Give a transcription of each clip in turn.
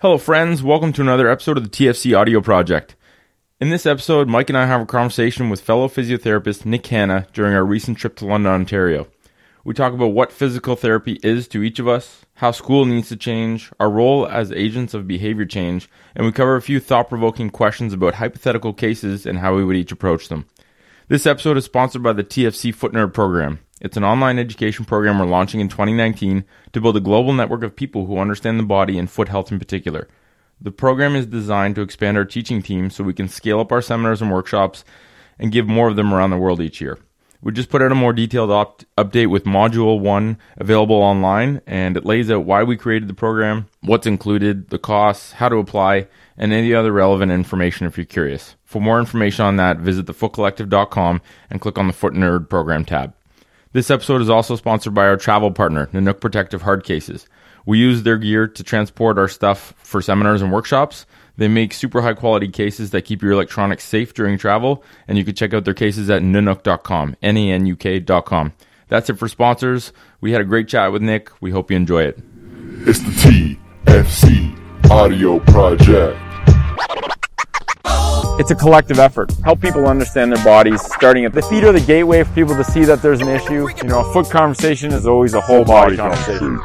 Hello, friends. Welcome to another episode of the TFC Audio Project. In this episode, Mike and I have a conversation with fellow physiotherapist Nick Hanna during our recent trip to London, Ontario. We talk about what physical therapy is to each of us, how school needs to change, our role as agents of behavior change, and we cover a few thought provoking questions about hypothetical cases and how we would each approach them. This episode is sponsored by the TFC Foot Nerd program. It's an online education program we're launching in 2019 to build a global network of people who understand the body and foot health in particular. The program is designed to expand our teaching team so we can scale up our seminars and workshops and give more of them around the world each year. We just put out a more detailed op- update with Module 1 available online, and it lays out why we created the program, what's included, the costs, how to apply, and any other relevant information if you're curious. For more information on that, visit thefootcollective.com and click on the Foot Nerd Program tab. This episode is also sponsored by our travel partner, Nanuk Protective Hard Cases. We use their gear to transport our stuff for seminars and workshops. They make super high quality cases that keep your electronics safe during travel, and you can check out their cases at nanuk.com, N A N U K.com. That's it for sponsors. We had a great chat with Nick. We hope you enjoy it. It's the TFC Audio Project. It's a collective effort. Help people understand their bodies, starting at the feet are the gateway for people to see that there's an issue. You know, a foot conversation is always a whole body conversation.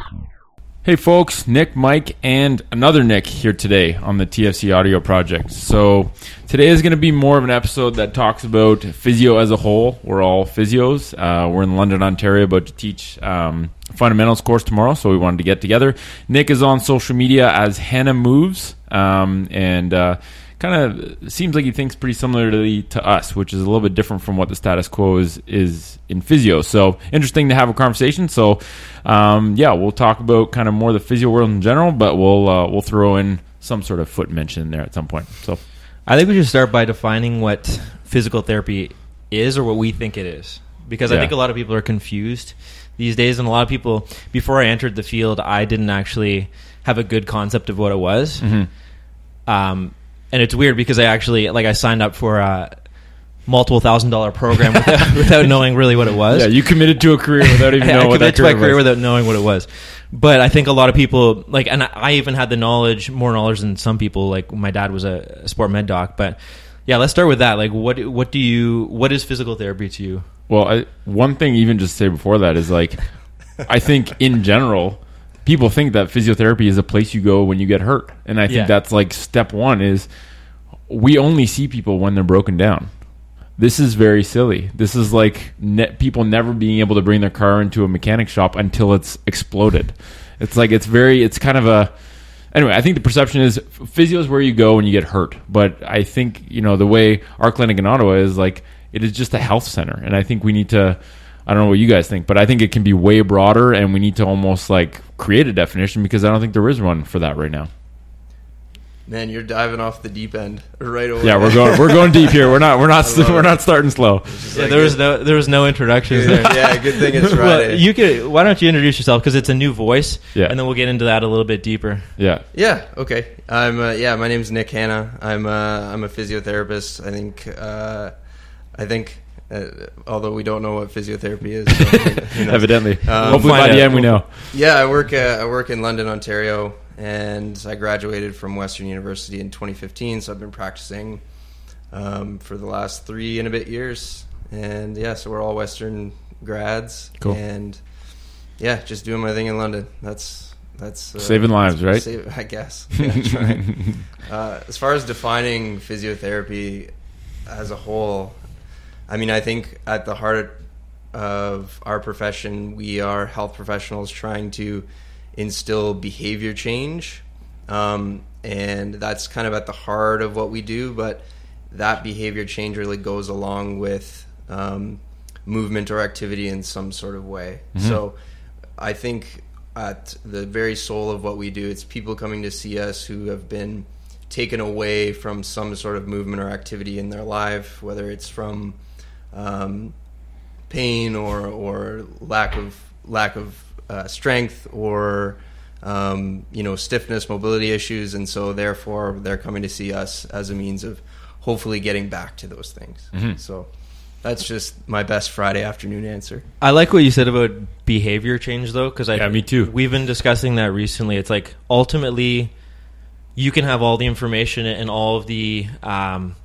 Hey folks, Nick, Mike, and another Nick here today on the TFC Audio Project. So today is going to be more of an episode that talks about physio as a whole. We're all physios. Uh, we're in London, Ontario, about to teach um, fundamentals course tomorrow, so we wanted to get together. Nick is on social media as Hanna Moves, um, and uh, kind of seems like he thinks pretty similarly to us, which is a little bit different from what the status quo is is in physio. So interesting to have a conversation. So um, yeah, we'll talk about kind of more the physio world in general, but we'll uh, we'll throw in some sort of foot mention there at some point. So I think we should start by defining what physical therapy is or what we think it is. Because I think a lot of people are confused these days, and a lot of people, before I entered the field, I didn't actually have a good concept of what it was. Um, and it's weird because I actually, like, I signed up for a multiple thousand dollar program without, without knowing really what it was. yeah, you committed to a career without even knowing what that committed to my career career was. without knowing what it was. But I think a lot of people like, and I, even had the knowledge, more knowledge than some people. Like my dad was a, a sport med doc, but yeah, let's start with that. Like, what what do you what is physical therapy to you? Well, I, one thing even just to say before that is like, I think in general, people think that physiotherapy is a place you go when you get hurt, and I think Yeah. that's like step one is we only see people when they're broken down. This is very silly. This is like ne- people never being able to bring their car into a mechanic shop until it's exploded. It's like it's very. It's kind of a. Anyway, I think the perception is physio is where you go when you get hurt. But I think you know the way our clinic in Ottawa is like it is just a health center, and I think we need to. I don't know what you guys think, but I think it can be way broader, and we need to almost like create a definition because I don't think there is one for that right now. Man, you're diving off the deep end right away. Yeah, we're going we're going deep here. We're not we're not we're not starting slow. Yeah, there was no there was no introductions there. yeah, good thing it's well, Friday. you could. Why don't you introduce yourself? Because it's a new voice, Yeah. and then we'll get into that a little bit deeper. Yeah. yeah, okay. I'm uh, yeah. My name's Nick Hanna. I'm uh, I'm a physiotherapist. I think uh, I think uh, although we don't know what physiotherapy is. so? Evidently. Um, Hopefully by the end we know. Yeah, I work uh, I work in London, Ontario, and I graduated from Western University in 2015. So I've been practicing um, for the last three and a bit years. And yeah, so we're all Western grads, Cool. and yeah, just doing my thing in London. That's that's uh, Saving lives, right? Save, I guess. Yeah, uh, as far as defining physiotherapy as a whole, I mean, I think at the heart of our profession, we are health professionals trying to instill behavior change. Um, and that's kind of at the heart of what we do, but that behavior change really goes along with um, movement or activity in some sort of way. So I think at the very soul of what we do, it's people coming to see us who have been taken away from some sort of movement or activity in their life, whether it's from um, pain or or lack of lack of uh, strength or um, you know stiffness, mobility issues, and so therefore they're coming to see us as a means of hopefully getting back to those things. So that's just my best Friday afternoon answer. I like what you said about behavior change, though, because I Yeah, me too. We've been discussing that recently. It's like ultimately, you can have all the information and all of the, um,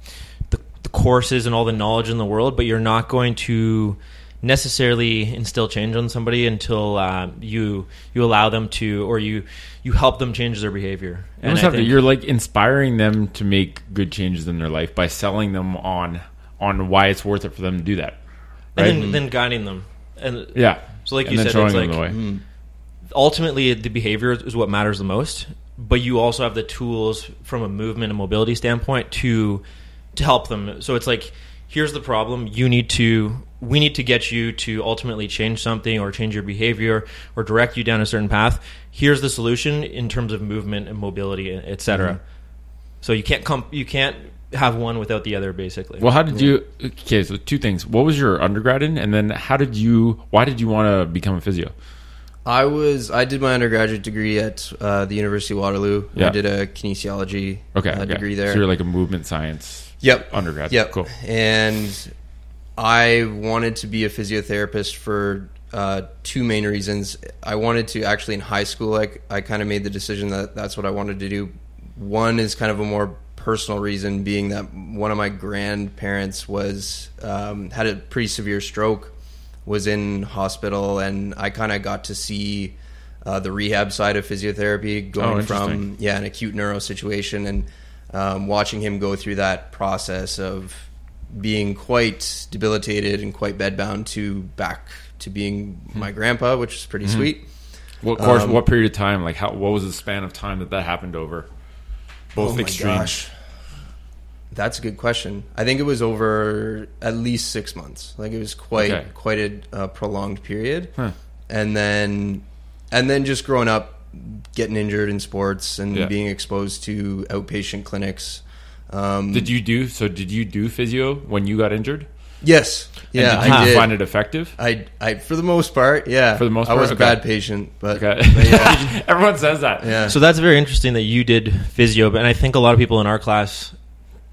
the the courses and all the knowledge in the world, but you're not going to necessarily instill change on somebody until uh, you you allow them to or you you help them change their behavior. You almost I have to- think- you're like inspiring them to make good changes in their life by selling them on on why it's worth it for them to do that. Right? and then, then guiding them. And yeah. So like and you then said, showing it's them like the way. ultimately the behavior is what matters the most. But you also have the tools from a movement and mobility standpoint to to help them. So it's like here's the problem. You need to we need to get you to ultimately change something or change your behavior or direct you down a certain path. Here's the solution in terms of movement and mobility, etc. Mm-hmm. So you can't come you can't have one without the other basically. Well, how did you? Okay, so two things. What was your undergrad in, and then how did you? Why did you want to become a physio? I was I did my undergraduate degree at uh, the University of Waterloo. Yeah. I did a kinesiology Okay, uh, okay. degree there. So you're like a movement science. Yep. Undergrad. Yep. Cool. And I wanted to be a physiotherapist for uh, two main reasons. I wanted to actually in high school, like I kind of made the decision that that's what I wanted to do. One is kind of a more personal reason, being that one of my grandparents was um, had a pretty severe stroke, was in hospital, and I kind of got to see. Uh, the rehab side of physiotherapy, going Oh, from yeah, an acute neuro situation, and um, watching him go through that process of being quite debilitated and quite bedbound to back to being my grandpa, which is pretty sweet. What of course? Um, what period of time? Like how? What was the span of time that that happened over? Both Oh extremes. That's a good question. I think it was over at least six months. Like it was quite Okay. quite a uh, prolonged period. Huh. And then and then just growing up, getting injured in sports and Yeah. being exposed to outpatient clinics. Um, Did you do? So did you do physio when you got injured? Yes. And Yeah, did you I did. find it effective? I, I, for the most part, yeah. For the most part, I was part? a bad patient, but, Okay. but yeah, Everyone says that. yeah. So that's very interesting that you did physio, but and I think a lot of people in our class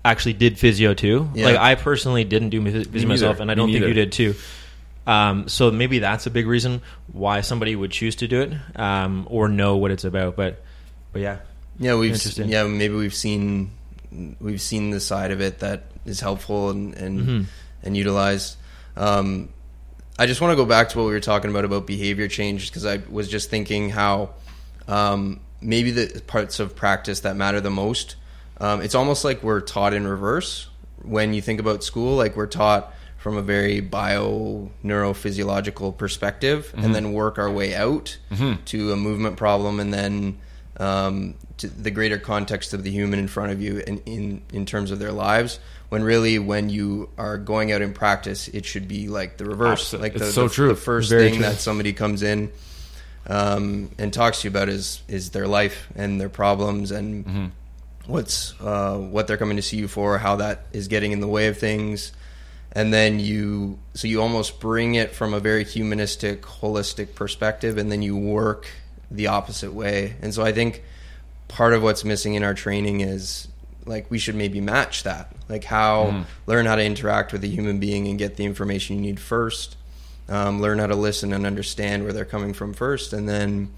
actually did physio too. Yeah. Like I personally didn't do physio myself, and I don't think you did too. Um, so maybe that's a big reason why somebody would choose to do it um, or know what it's about. But but yeah, yeah, we've Interesting. yeah maybe we've seen we've seen the side of it that is helpful and and, Mm-hmm. and utilized. Um, I just want to go back to what we were talking about about behavior change because I was just thinking how um, maybe the parts of practice that matter the most. Um, it's almost like we're taught in reverse when you think about school. Like we're taught from a very bio neurophysiological perspective, and then work our way out to a movement problem, and then um, to the greater context of the human in front of you in, in in terms of their lives. When really, when you are going out in practice, it should be like the reverse. Opposite. Like the, so the, true. the first Very thing true. that somebody comes in um, and talks to you about is is their life and their problems and Mm-hmm. what's uh, what they're coming to see you for, how that is getting in the way of things, and then you so you almost bring it from a very humanistic, holistic perspective, and then you work the opposite way. And so I think part of what's missing in our training is like we should maybe match that, like how learn how to interact with a human being and get the information you need first. Um, learn how to listen and understand where they're coming from first, and then,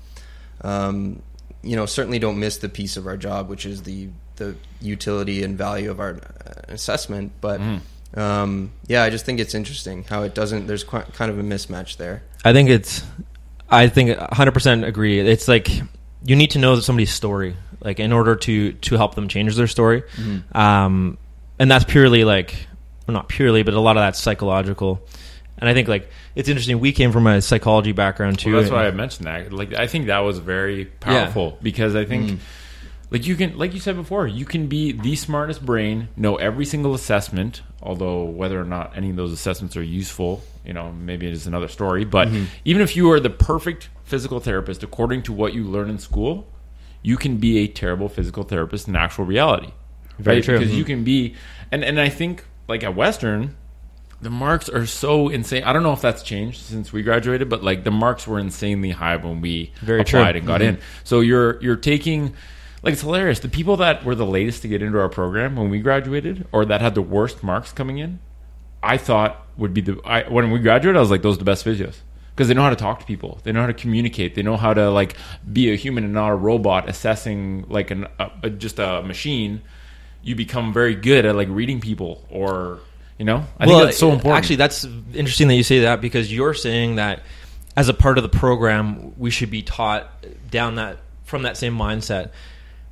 um, you know, certainly don't miss the piece of our job, which is the the utility and value of our uh, assessment. But um, yeah, I just think it's interesting how it doesn't. There's qui- kind of a mismatch there. I think it's. I think 100 percent agree. It's like you need to know somebody's story, like in order to to help them change their story, um, and that's purely like, well, not purely, but a lot of that's psychological. And I think like it's interesting. We came from a psychology background too. Well, that's why I mentioned that. Like, I think that was very powerful because I think, like, you can, like you said before, you can be the smartest brain, know every single assessment. Although whether or not any of those assessments are useful, you know, maybe it is another story. But mm-hmm. even if you are the perfect physical therapist according to what you learn in school, you can be a terrible physical therapist in actual reality. Very true. Because you mm-hmm. can be, and and I think like at Western, the marks are so insane. I don't know if that's changed since we graduated, but like the marks were insanely high when we Very applied true. and got mm-hmm. in. So you're you're taking like it's hilarious. The people that were the latest to get into our program when we graduated, or that had the worst marks coming in, I thought would be the I, when we graduated. I was like, those are the best physios because they know how to talk to people. They know how to communicate. They know how to like be a human and not a robot assessing like an a, a, just a machine. You become very good at like reading people or you know. I think that's so important. Actually, that's interesting that you say that because you're saying that as a part of the program, we should be taught down that from that same mindset.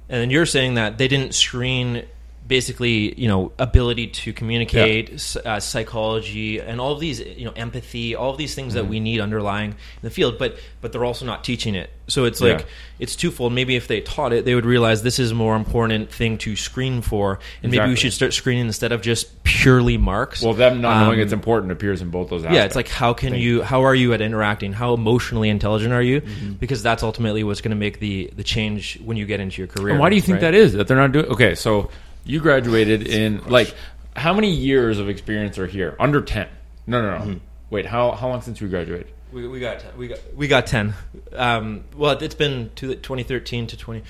And then you're saying that they didn't screen basically, you know, ability to communicate, s uh, psychology, and all of these, you know, empathy, all of these things Mm-hmm. that we need underlying in the field. But but they're also not teaching it. So it's like Yeah. it's twofold. Maybe if they taught it, they would realize this is a more important thing to screen for, and maybe we should start screening instead of just purely marks. well, them not knowing Um, it's important appears in both those. Aspects. yeah, it's like how can you how are you at interacting? How emotionally intelligent are you? Mm-hmm. Because that's ultimately what's going to make the the change when you get into your career. And why do you think right? that is? That they're not doing? Okay, so you graduated in like how many years of experience are here? Under ten? No, no, no. Mm-hmm. Wait, how how long since we graduated? We, we got we got we got ten. Um, well, it's been to 2013 to 20.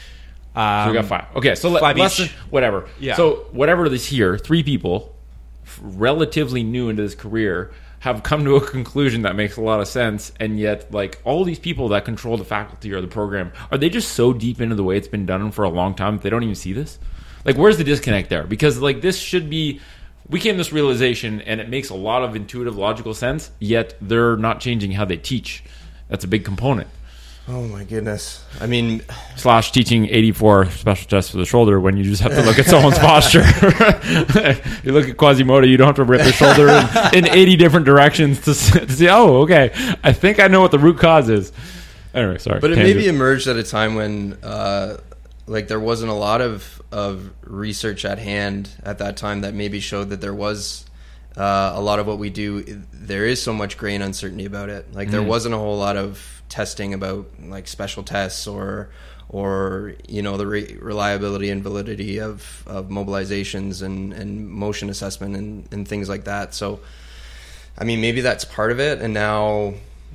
Um, So we got five. Okay, so five less each. than whatever. Yeah. So whatever this here, three people, relatively new into this career, have come to a conclusion that makes a lot of sense, and yet like all these people that control the faculty or the program, are they just so deep into the way it's been done for a long time that they don't even see this? Like, where's the disconnect there? Because like this should be. We came to this realization, and it makes a lot of intuitive, logical sense. Yet they're not changing how they teach. That's a big component. Oh my goodness. I mean, slash teaching 84 special tests for the shoulder when you just have to look at someone's posture. you look at Quasimodo, you don't have to rip the shoulder in, in 80 different directions to, to see, oh, okay, I think I know what the root cause is. Anyway, sorry. but it tangent. maybe emerged at a time when, uh, like, there wasn't a lot of of research at hand at that time that maybe showed that there was uh, a lot of what we do. There is so much grain uncertainty about it. Like, there wasn't a whole lot of testing about like special tests or or you know the re- reliability and validity of of mobilizations and and motion assessment and and things like that. So. I mean, maybe that's part of it. And now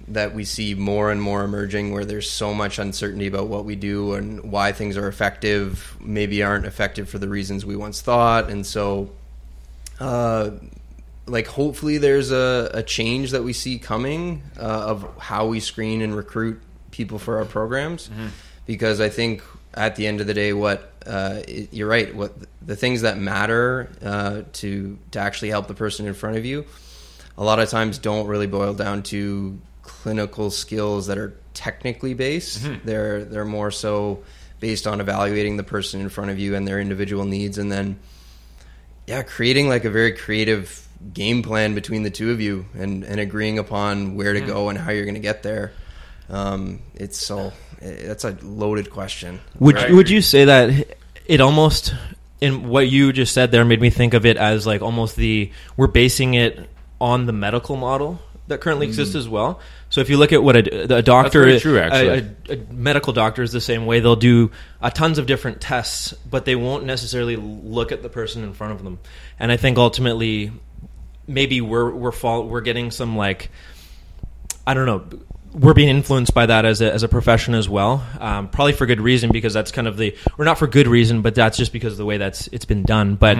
that we see more and more emerging where there's so much uncertainty about what we do and why things are effective, maybe aren't effective for the reasons we once thought. And so, uh, like, hopefully there's a, a change that we see coming uh, of how we screen and recruit people for our programs. Because I think at the end of the day, what uh, it- you're right, what the things that matter uh, to to actually help the person in front of you a lot of times don't really boil down to clinical skills that are technically based. They're they're more so based on evaluating the person in front of you and their individual needs, and then yeah, creating like a very creative game plan between the two of you and and agreeing upon where to go and how you're going to get there. Um, it's so that's a loaded question. Would Right. would you say that it almost in what you just said there made me think of it as like almost the we're basing it on the medical model that currently exists as well. So if you look at what a, a doctor, true, a- actually. A, a medical doctor is the same way. They'll do uh, tons of different tests, but they won't necessarily look at the person in front of them. And I think ultimately, maybe we're we're fall, we're getting some like I don't know. We're being influenced by that as a, as a profession as well. Um, probably for good reason because that's kind of the, or not for good reason, but that's just because of the way that's it's been done. But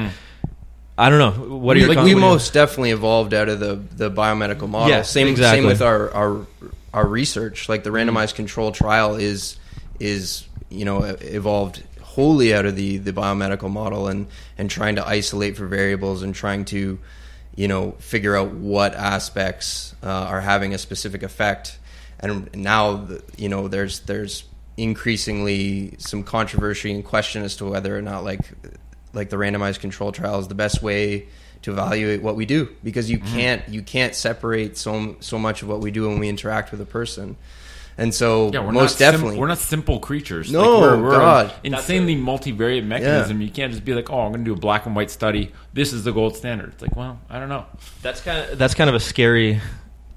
I don't know. What are your like we what are your- most definitely evolved out of the the biomedical model. Yeah, same exactly. same with our our our research. Like the randomized control trial is is you know evolved wholly out of the the biomedical model and and trying to isolate for variables and trying to you know figure out what aspects uh, are having a specific effect. And now you know there's there's increasingly some controversy and question as to whether or not like like the randomized control trial is the best way to evaluate what we do because you Mm-hmm. can't you can't separate so so much of what we do when we interact with a person and so Yeah, we're most not sim- definitely we're not simple creatures. No, like we're, we're God. an insanely multivariate mechanism. You can't just be like, oh, I'm going to do a black and white study. This is the gold standard. It's like, well, I don't know. That's kind of that's kind of a scary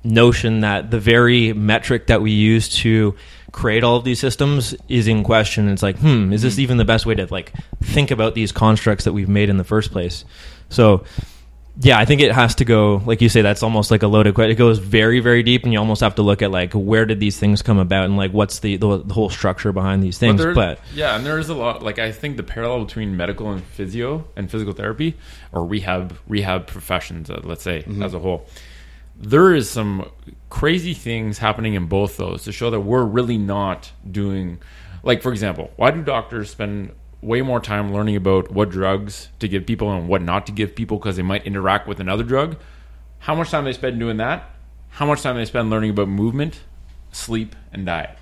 notion that the very metric that we use to create all of these systems is in question. It's like, hmm, is this even the best way to like think about these constructs that we've made in the first place? So, yeah, I think it has to go. Like you say, that's almost like a loaded question. It goes very, very deep, and you almost have to look at like where did these things come about, and like what's the the, the whole structure behind these things. there- But yeah, and there is a lot. Like I think the parallel between medical and physio and physical therapy or rehab rehab professions, uh, let's say Mm-hmm. as a whole, there is some crazy things happening in both those to show that we're really not doing like for example why do doctors spend way more time learning about what drugs to give people and what not to give people because they might interact with another drug? How much time they spend doing that? How much time they spend learning about movement sleep and diet?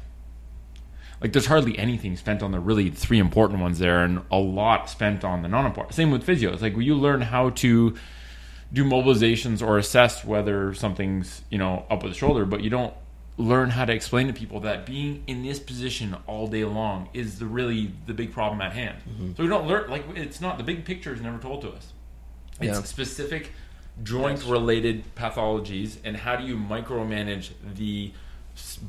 Like there's hardly anything spent on the really three important ones there and a lot spent on the non-important. Same with physio it's like you learn how to do mobilizations or assess whether something's you know up with the shoulder but you don't learn how to explain to people that being in this position all day long is the really the big problem at hand. Mm-hmm. So we don't learn like it's not the big picture is never told to us. It's Yeah. specific joint related pathologies and how do you micromanage the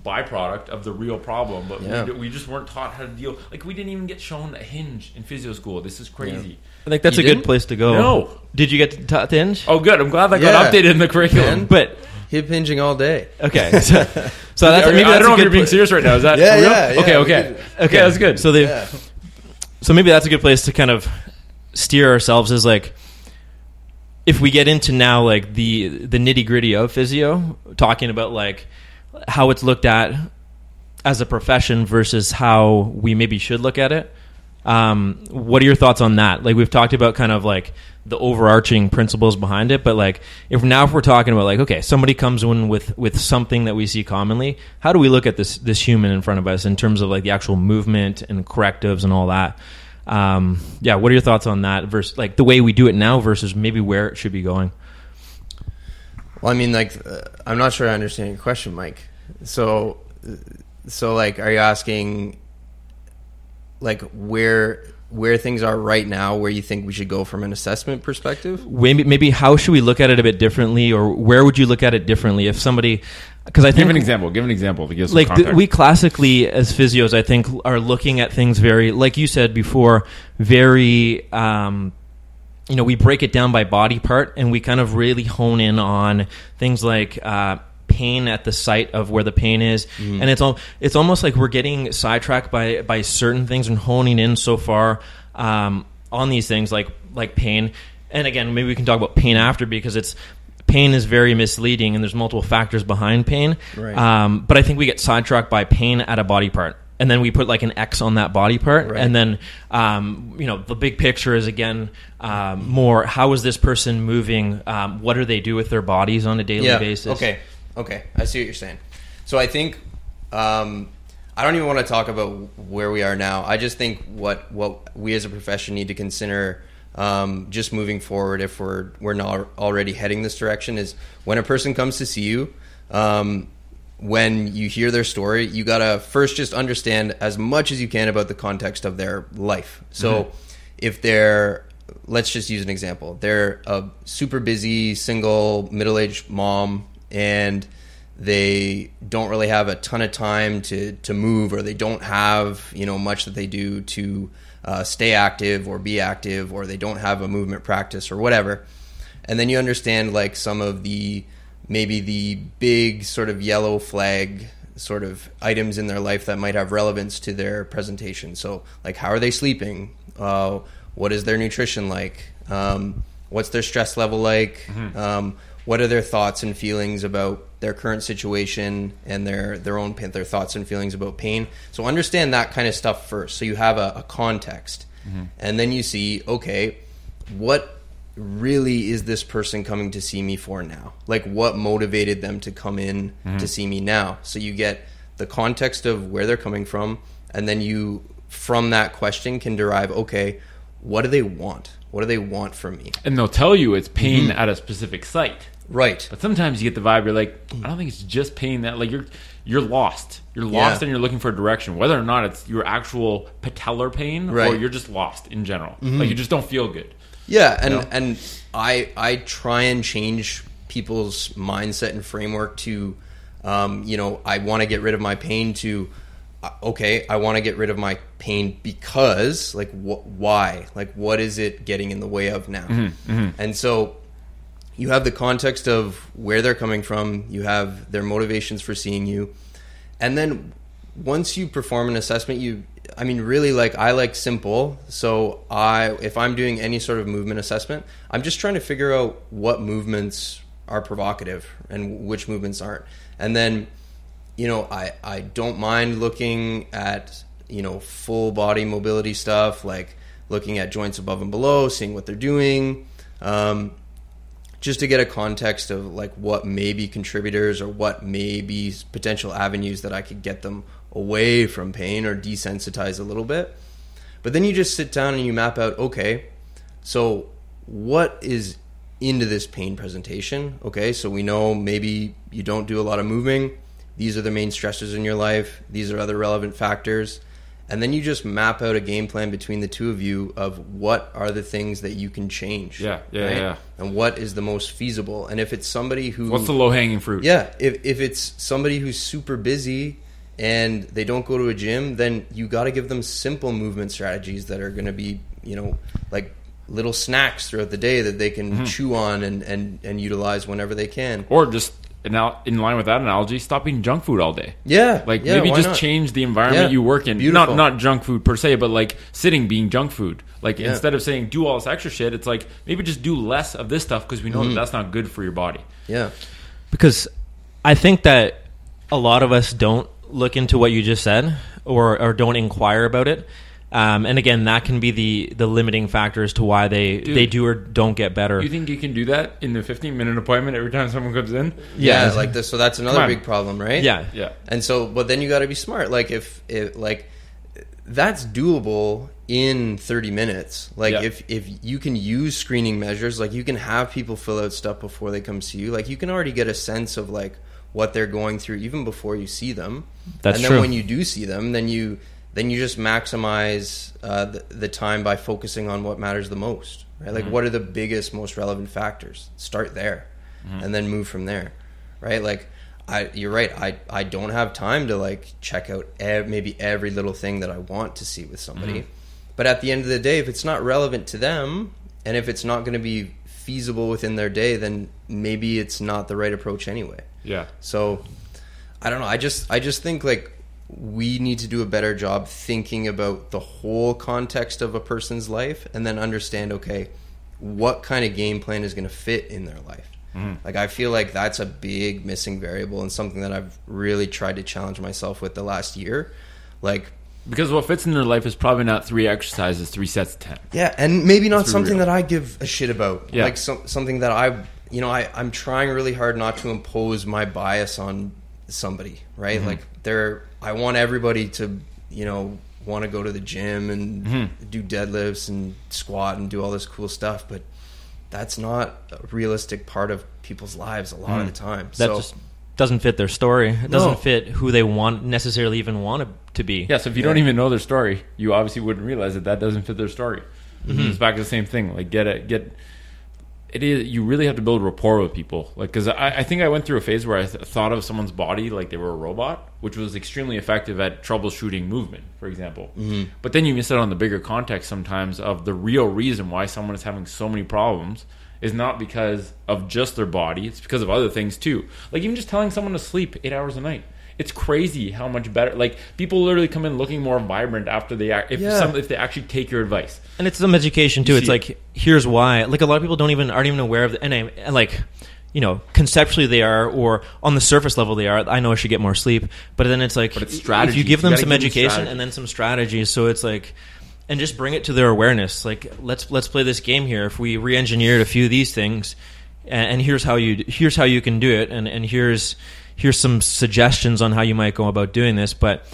byproduct of the real problem? But Yeah. we, we just weren't taught how to deal like we didn't even get shown a hinge in physio school. This is crazy I think that's You a good didn't? place to go. No. Did you get to t- Tinge? oh good i'm glad that got updated in the curriculum Man. But Hip hinging all day. okay, so, so that's Are you- maybe I that's don't know a if good you're being pla- serious right now. Is that Yeah, real? yeah, yeah, okay, we okay, could- okay. That's good. So they, Yeah. so maybe that's a good place to kind of steer ourselves as like if we get into now like the the nitty gritty of physio, talking about like how it's looked at as a profession versus how we maybe should look at it. Um, what are your thoughts on that? Like we've talked about kind of like the overarching principles behind it, but like if now if we're talking about like okay, somebody comes in with with something that we see commonly, how do we look at this this human in front of us in terms of like the actual movement and correctives and all that? Um, yeah, what are your thoughts on that versus like the way we do it now versus maybe where it should be going? Well, I mean, like, uh, I'm not sure I understand your question, Mike. So, uh, so like, are you asking, like, where where things are right now, where you think we should go from an assessment perspective? maybe maybe how should we look at it a bit differently or where would you look at it differently if somebody because i Give an example. Give an example to give some like the, we classically as physios i think are looking at things very like you said before very um you know we break it down by body part and we kind of really hone in on things like uh pain at the site of where the pain is and it's all it's almost like we're getting sidetracked by by certain things and honing in so far um on these things like like pain and again maybe we can talk about pain after because it's pain is very misleading and there's multiple factors behind pain Right. um, but i think we get sidetracked by pain at a body part and then we put like an X on that body part, Right. and then um, you know the big picture is again um, more how is this person moving? Um, what do they do with their bodies on a daily basis? Okay. Okay. I see what you're saying. So I think um, I don't even want to talk about where we are now. I just think what what we as a profession need to consider um, just moving forward, if we're we're not already heading this direction, is when a person comes to see you. Um, when you hear their story, you gotta first just understand as much as you can about the context of their life. So, if they're, let's just use an example, they're a super busy single middle aged mom and they don't really have a ton of time to, to move or they don't have you know much that they do to uh, stay active or be active or they don't have a movement practice or whatever. And then you understand like some of the maybe the big sort of yellow flag sort of items in their life that might have relevance to their presentation. So like how are they sleeping? Uh, what is their nutrition like? Um, what's their stress level like? Um, what are their thoughts and feelings about their current situation and their their own pain, their thoughts and feelings about pain so understand that kind of stuff first so you have a, a context and then you see okay what really is this person coming to see me for now? Like, what motivated them to come in to see me now? So you get the context of where they're coming from, and then you, from that question, can derive okay, what do they want? What do they want from me? and they'll tell you it's pain Mm-hmm. at a specific site. Right. But sometimes you get the vibe you're like, I don't think it's just pain that like you're you're lost. You're lost Yeah. and you're looking for a direction. Whether or not it's your actual patellar pain or Right. Mm-hmm. you're just lost in general. Like you just don't feel good. Yeah, and know? and I I try and change people's mindset and framework to, um, you know, I want to get rid of my pain. To, uh, okay, I want to get rid of my pain because, like, wh- why? Like, what is it getting in the way of now? And so, you have the context of where they're coming from. You have their motivations for seeing you, and then once you perform an assessment you i mean really like i like simple so i if i'm doing any sort of movement assessment i'm just trying to figure out what movements are provocative and which movements aren't. And then, you know, I I don't mind looking at you know full body mobility stuff, like looking at joints above and below, seeing what they're doing. Um, just to get a context of like what may be contributors or what may be potential avenues that I could get them away from pain or desensitize a little bit. But then you just sit down and you map out, okay, so what is into this pain presentation? Okay, so we know maybe you don't do a lot of moving. These are the main stressors in your life. These are other relevant factors and then you just map out a game plan between the two of you of what are the things that you can change. Yeah, yeah, yeah. And what is the most feasible. And if it's somebody who What's the low hanging fruit? Yeah, if if it's somebody who's super busy and they don't go to a gym, then you got to give them simple movement strategies that are going to be, you know, like little snacks throughout the day that they can mm-hmm. chew on and, and, and utilize whenever they can. Or just in line with that analogy, stop eating junk food all day. Yeah, like yeah, maybe just not? change the environment yeah. you work in. Beautiful. Not not junk food per se, but like sitting being junk food. Like yeah. instead of saying do all this extra shit, it's like maybe just do less of this stuff because we know mm-hmm. that that's not good for your body. Yeah, because I think that a lot of us don't look into what you just said or or don't inquire about it um, and again, that can be the the limiting factor as to why they Dude, they do or don't get better. You think you can do that in the 15 minute appointment every time someone comes in? Yeah, yeah like this. So that's another big problem, right? Yeah, yeah. And so, but then you got to be smart. Like if, if like that's doable in 30 minutes. Like yeah. if if you can use screening measures, like you can have people fill out stuff before they come see you. Like you can already get a sense of like what they're going through even before you see them. That's and then true. when you do see them, then you then you just maximize uh, the, the, time by focusing on what matters the most. Right? Like, mm-hmm. what are the biggest, most relevant factors? Start there, mm-hmm. and then move from there. Right? Like, I, you're right. I, I don't have time to like check out ev- maybe every little thing that I want to see with somebody. Mm-hmm. But at the end of the day, if it's not relevant to them, and if it's not going to be feasible within their day, then maybe it's not the right approach anyway. Yeah. So I don't know. I just I just think like we need to do a better job thinking about the whole context of a person's life and then understand okay what kind of game plan is going to fit in their life mm. like i feel like that's a big missing variable and something that i've really tried to challenge myself with the last year like because what fits in their life is probably not three exercises three sets of 10 yeah and maybe not something real. that i give a shit about yeah. like so, something that i you know I, i'm trying really hard not to impose my bias on somebody right mm-hmm. like they're I want everybody to you know want to go to the gym and mm-hmm. do deadlifts and squat and do all this cool stuff, but that's not a realistic part of people's lives a lot mm. of the time. That so, just doesn't fit their story. It doesn't no. fit who they want necessarily even want to be. Yeah, so if you yeah. don't even know their story, you obviously wouldn't realize that that doesn't fit their story. Mm-hmm. It's back to the same thing. Like get it, get it is you really have to build rapport with people. Like because I, I, think i went through a phase where i th- thought of someone's body like they were a robot which was extremely effective at troubleshooting movement for example. Mm-hmm. but then you miss out on the bigger context sometimes of the real reason why someone is having so many problems is not because of just their body it's because of other things too. Like even just telling someone to sleep eight hours a night it's crazy how much better. Like people literally come in looking more vibrant after they act, if yeah. some if they actually take your advice. And it's some education too. it's like here's why. Like a lot of people don't even aren't even aware of the and, I, like you know conceptually they are or on the surface level they are. I know I should get more sleep, but then it's like but it's strategy. If you give them you some education them and then some strategies, so it's like and just bring it to their awareness. Like let's let's play this game here. If we re-engineered a few of these things, and, and here's how you here's how you can do it, and and here's here's some suggestions on how you might go about doing this, but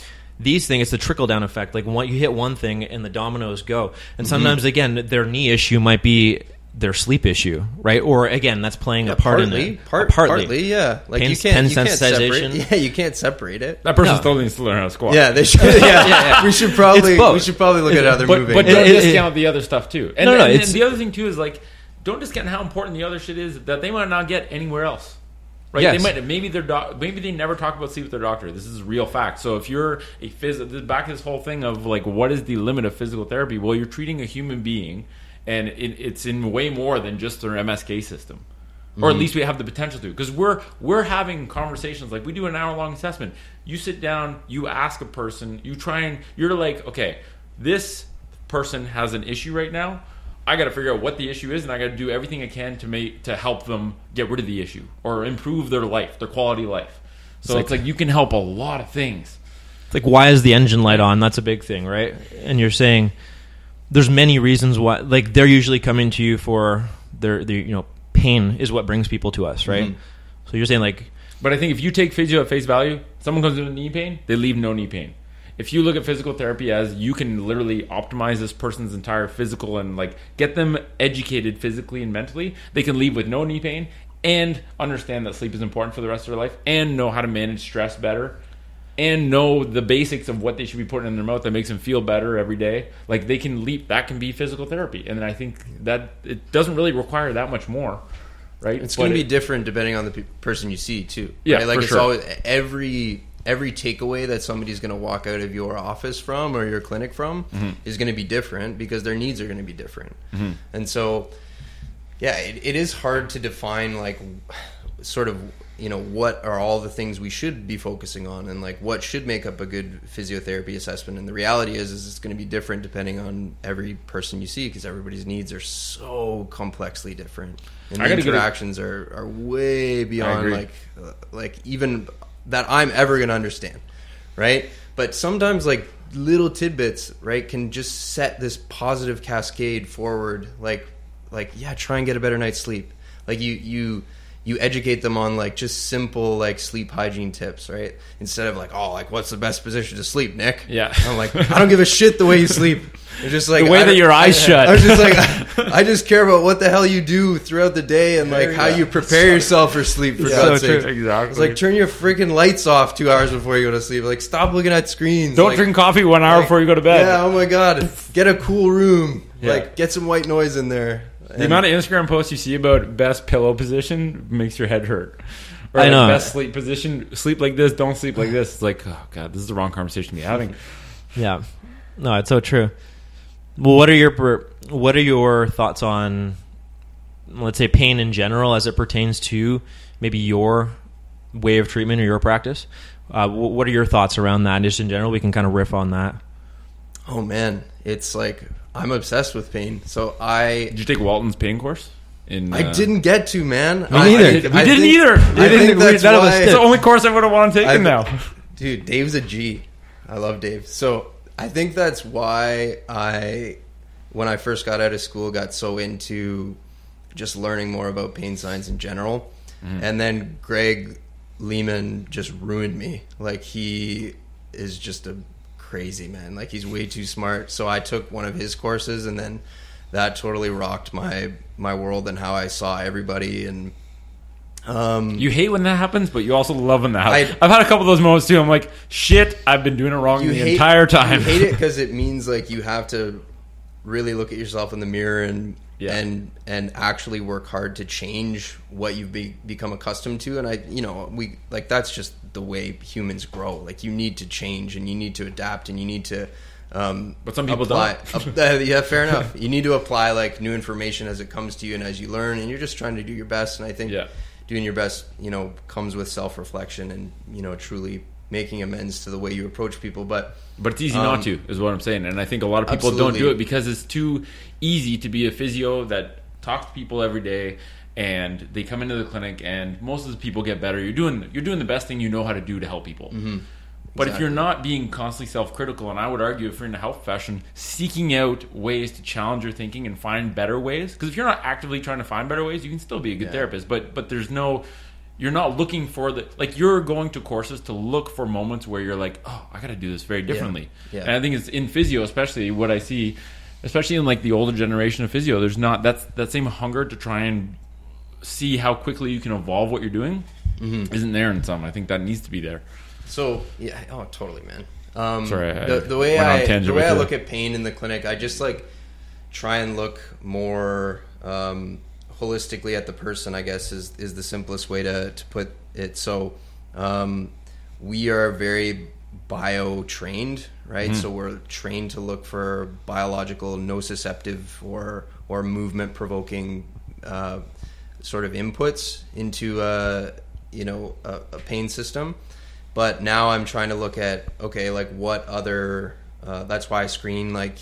these things it's the trickle down effect. Like one, you hit one thing and the dominoes go. And mm-hmm. sometimes mm-hmm. again their knee issue might be their sleep issue right? Or again that's playing yeah, a part partly, in it part, partly. partly yeah. Like pain, you can't, you can't separate, yeah you can't separate it. That person no. still needs to learn how to squat yeah they should yeah, yeah, yeah. we should probably we should probably look it's, at other but, moving but don't it, discount it, the other stuff too. And, no, no, and, and the other thing too is like don't discount how important the other shit is that they might not get anywhere else Right? Yes. They might maybe their doc, maybe they never talk about sleep with their doctor. This is real fact. So if you're a phys back to this whole thing of like what is the limit of physical therapy? Well, you're treating a human being, and it, it's in way more than just their MSK system, mm-hmm. or at mm-hmm. least we have the potential to. Because we're we're having conversations like we do an hour long assessment. You sit down, you ask a person, you try and you're like, okay, this person has an issue right now I got to figure out what the issue is, and I got to do everything I can to make to help them get rid of the issue or improve their life, their quality of life. So like- it's like you can help a lot of things. It's like why is the engine light on? That's a big thing, right? And you're saying there's many reasons why. Like they're usually coming to you for their, their you know pain is what brings people to us, right? Mm-hmm. So you're saying like But I think if you take physio at face value, someone comes in with knee pain, they leave no knee pain. If you look at physical therapy as you can literally optimize this person's entire physical and like get them educated physically and mentally, they can leave with no knee pain and understand that sleep is important for the rest of their life and know how to manage stress better and know the basics of what they should be putting in their mouth that makes them feel better every day. Like they can leap that can be physical therapy. And then I think that it doesn't really require that much more. Right? It's going to be different depending on the pe- person you see too. Yeah, right? like for it's sure. always every every takeaway that somebody's going to walk out of your office from or your clinic from Mm-hmm. is going to be different because their needs are going to be different. And so, yeah, it, it is hard to define like sort of you know what are all the things we should be focusing on and like what should make up a good physiotherapy assessment and the reality is is it's going to be different depending on every person you see because everybody's needs are so complexly different and the interactions are, are way beyond like uh, like even that I'm ever going to understand right? But sometimes like little tidbits right can just set this positive cascade forward. Like like yeah try and get a better night's sleep. Like you you you educate them on like just simple like sleep hygiene tips right instead of like oh like what's the best position to sleep nick Yeah. i'm like i don't give a shit the way you sleep it's just like The way I that your eyes I- shut. i was just like I, just care about what the hell you do throughout the day and like how you prepare yourself for sleep for Yeah. god's So sake true. Exactly. it's like turn your freaking lights off two hours before you go to sleep like stop looking at screens Don't like, drink coffee one hour like, before you go to bed. yeah oh my god get a cool room Yeah. like get some white noise in there The amount of Instagram posts you see about best pillow position makes your head hurt. Or I know. best sleep position, sleep like this, don't sleep like this. It's like, oh god, this is the wrong conversation to be having. Yeah, no, it's so true. Well, what are your what are your thoughts on, let's say, pain in general as it pertains to maybe your way of treatment or your practice? Uh, what are your thoughts around that? Just in general, we can kind of riff on that. Oh man, it's like I'm obsessed with pain. So I Did you take Walton's pain course? In I uh, didn't get to man. Me I- neither. I- We We I didn't think- either. I We think didn't- we- that's none of us why- It's the only course I would have wanted taken I've- now. Dude, Dave's a G. I love Dave. So I think that's why I, when I first got out of school, got so into just learning more about pain science in general. And then Greg Lehman just ruined me. Like he is just a crazy man. Like he's way too smart. So I took one of his courses, and then that totally rocked my my world and how I saw everybody. And um, You hate when that happens, but you also love when that happens. I- I've had a couple of those moments too. I'm like, shit, I've been doing it wrong the hate- entire time. You hate it because it means like you have to really look at yourself in the mirror and Yeah. and and actually work hard to change what you've be, become accustomed to. And I, you know, we like that's just the way humans grow. Like you need to change and you need to adapt and you need to. Um, But some people apply, don't. uh, yeah, fair enough. You need to apply like new information as it comes to you and as you learn, and you're just trying to do your best. And I think Yeah. doing your best, you know, comes with self reflection and you know truly making amends to the way you approach people. But But it's easy Um, not to, is what I'm saying. And I think a lot of people don't do it because it's too easy to be a physio that talks to people every day and they come into the clinic and most of the people get better. You're doing you're doing the best thing you know how to do to help people. But if you're not being constantly self-critical, and I would argue if you're in the health profession, seeking out ways to challenge your thinking and find better ways, because if you're not actively trying to find better ways, you can still be a good Yeah. therapist. But but there's no, you're not looking for the like you're going to courses to look for moments where you're like, oh, I got to do this very differently. Yeah. And I think it's in physio, especially what I see, especially in like the older generation of physio. There's not that's that same hunger to try and see how quickly you can evolve what you're doing Mm-hmm. isn't there in some. I think that needs to be there. So yeah, oh totally, man. Um, Sorry, I the, the way I the way I look at pain in the clinic, I just like try and look more um, holistically at the person. I guess is is the simplest way to to put it. So um, we are very bio trained, right? Mm-hmm. So we're trained to look for biological nociceptive or or movement provoking uh, sort of inputs into uh, you know a, a pain system. But now I'm trying to look at okay, like what other uh, that's why I screen like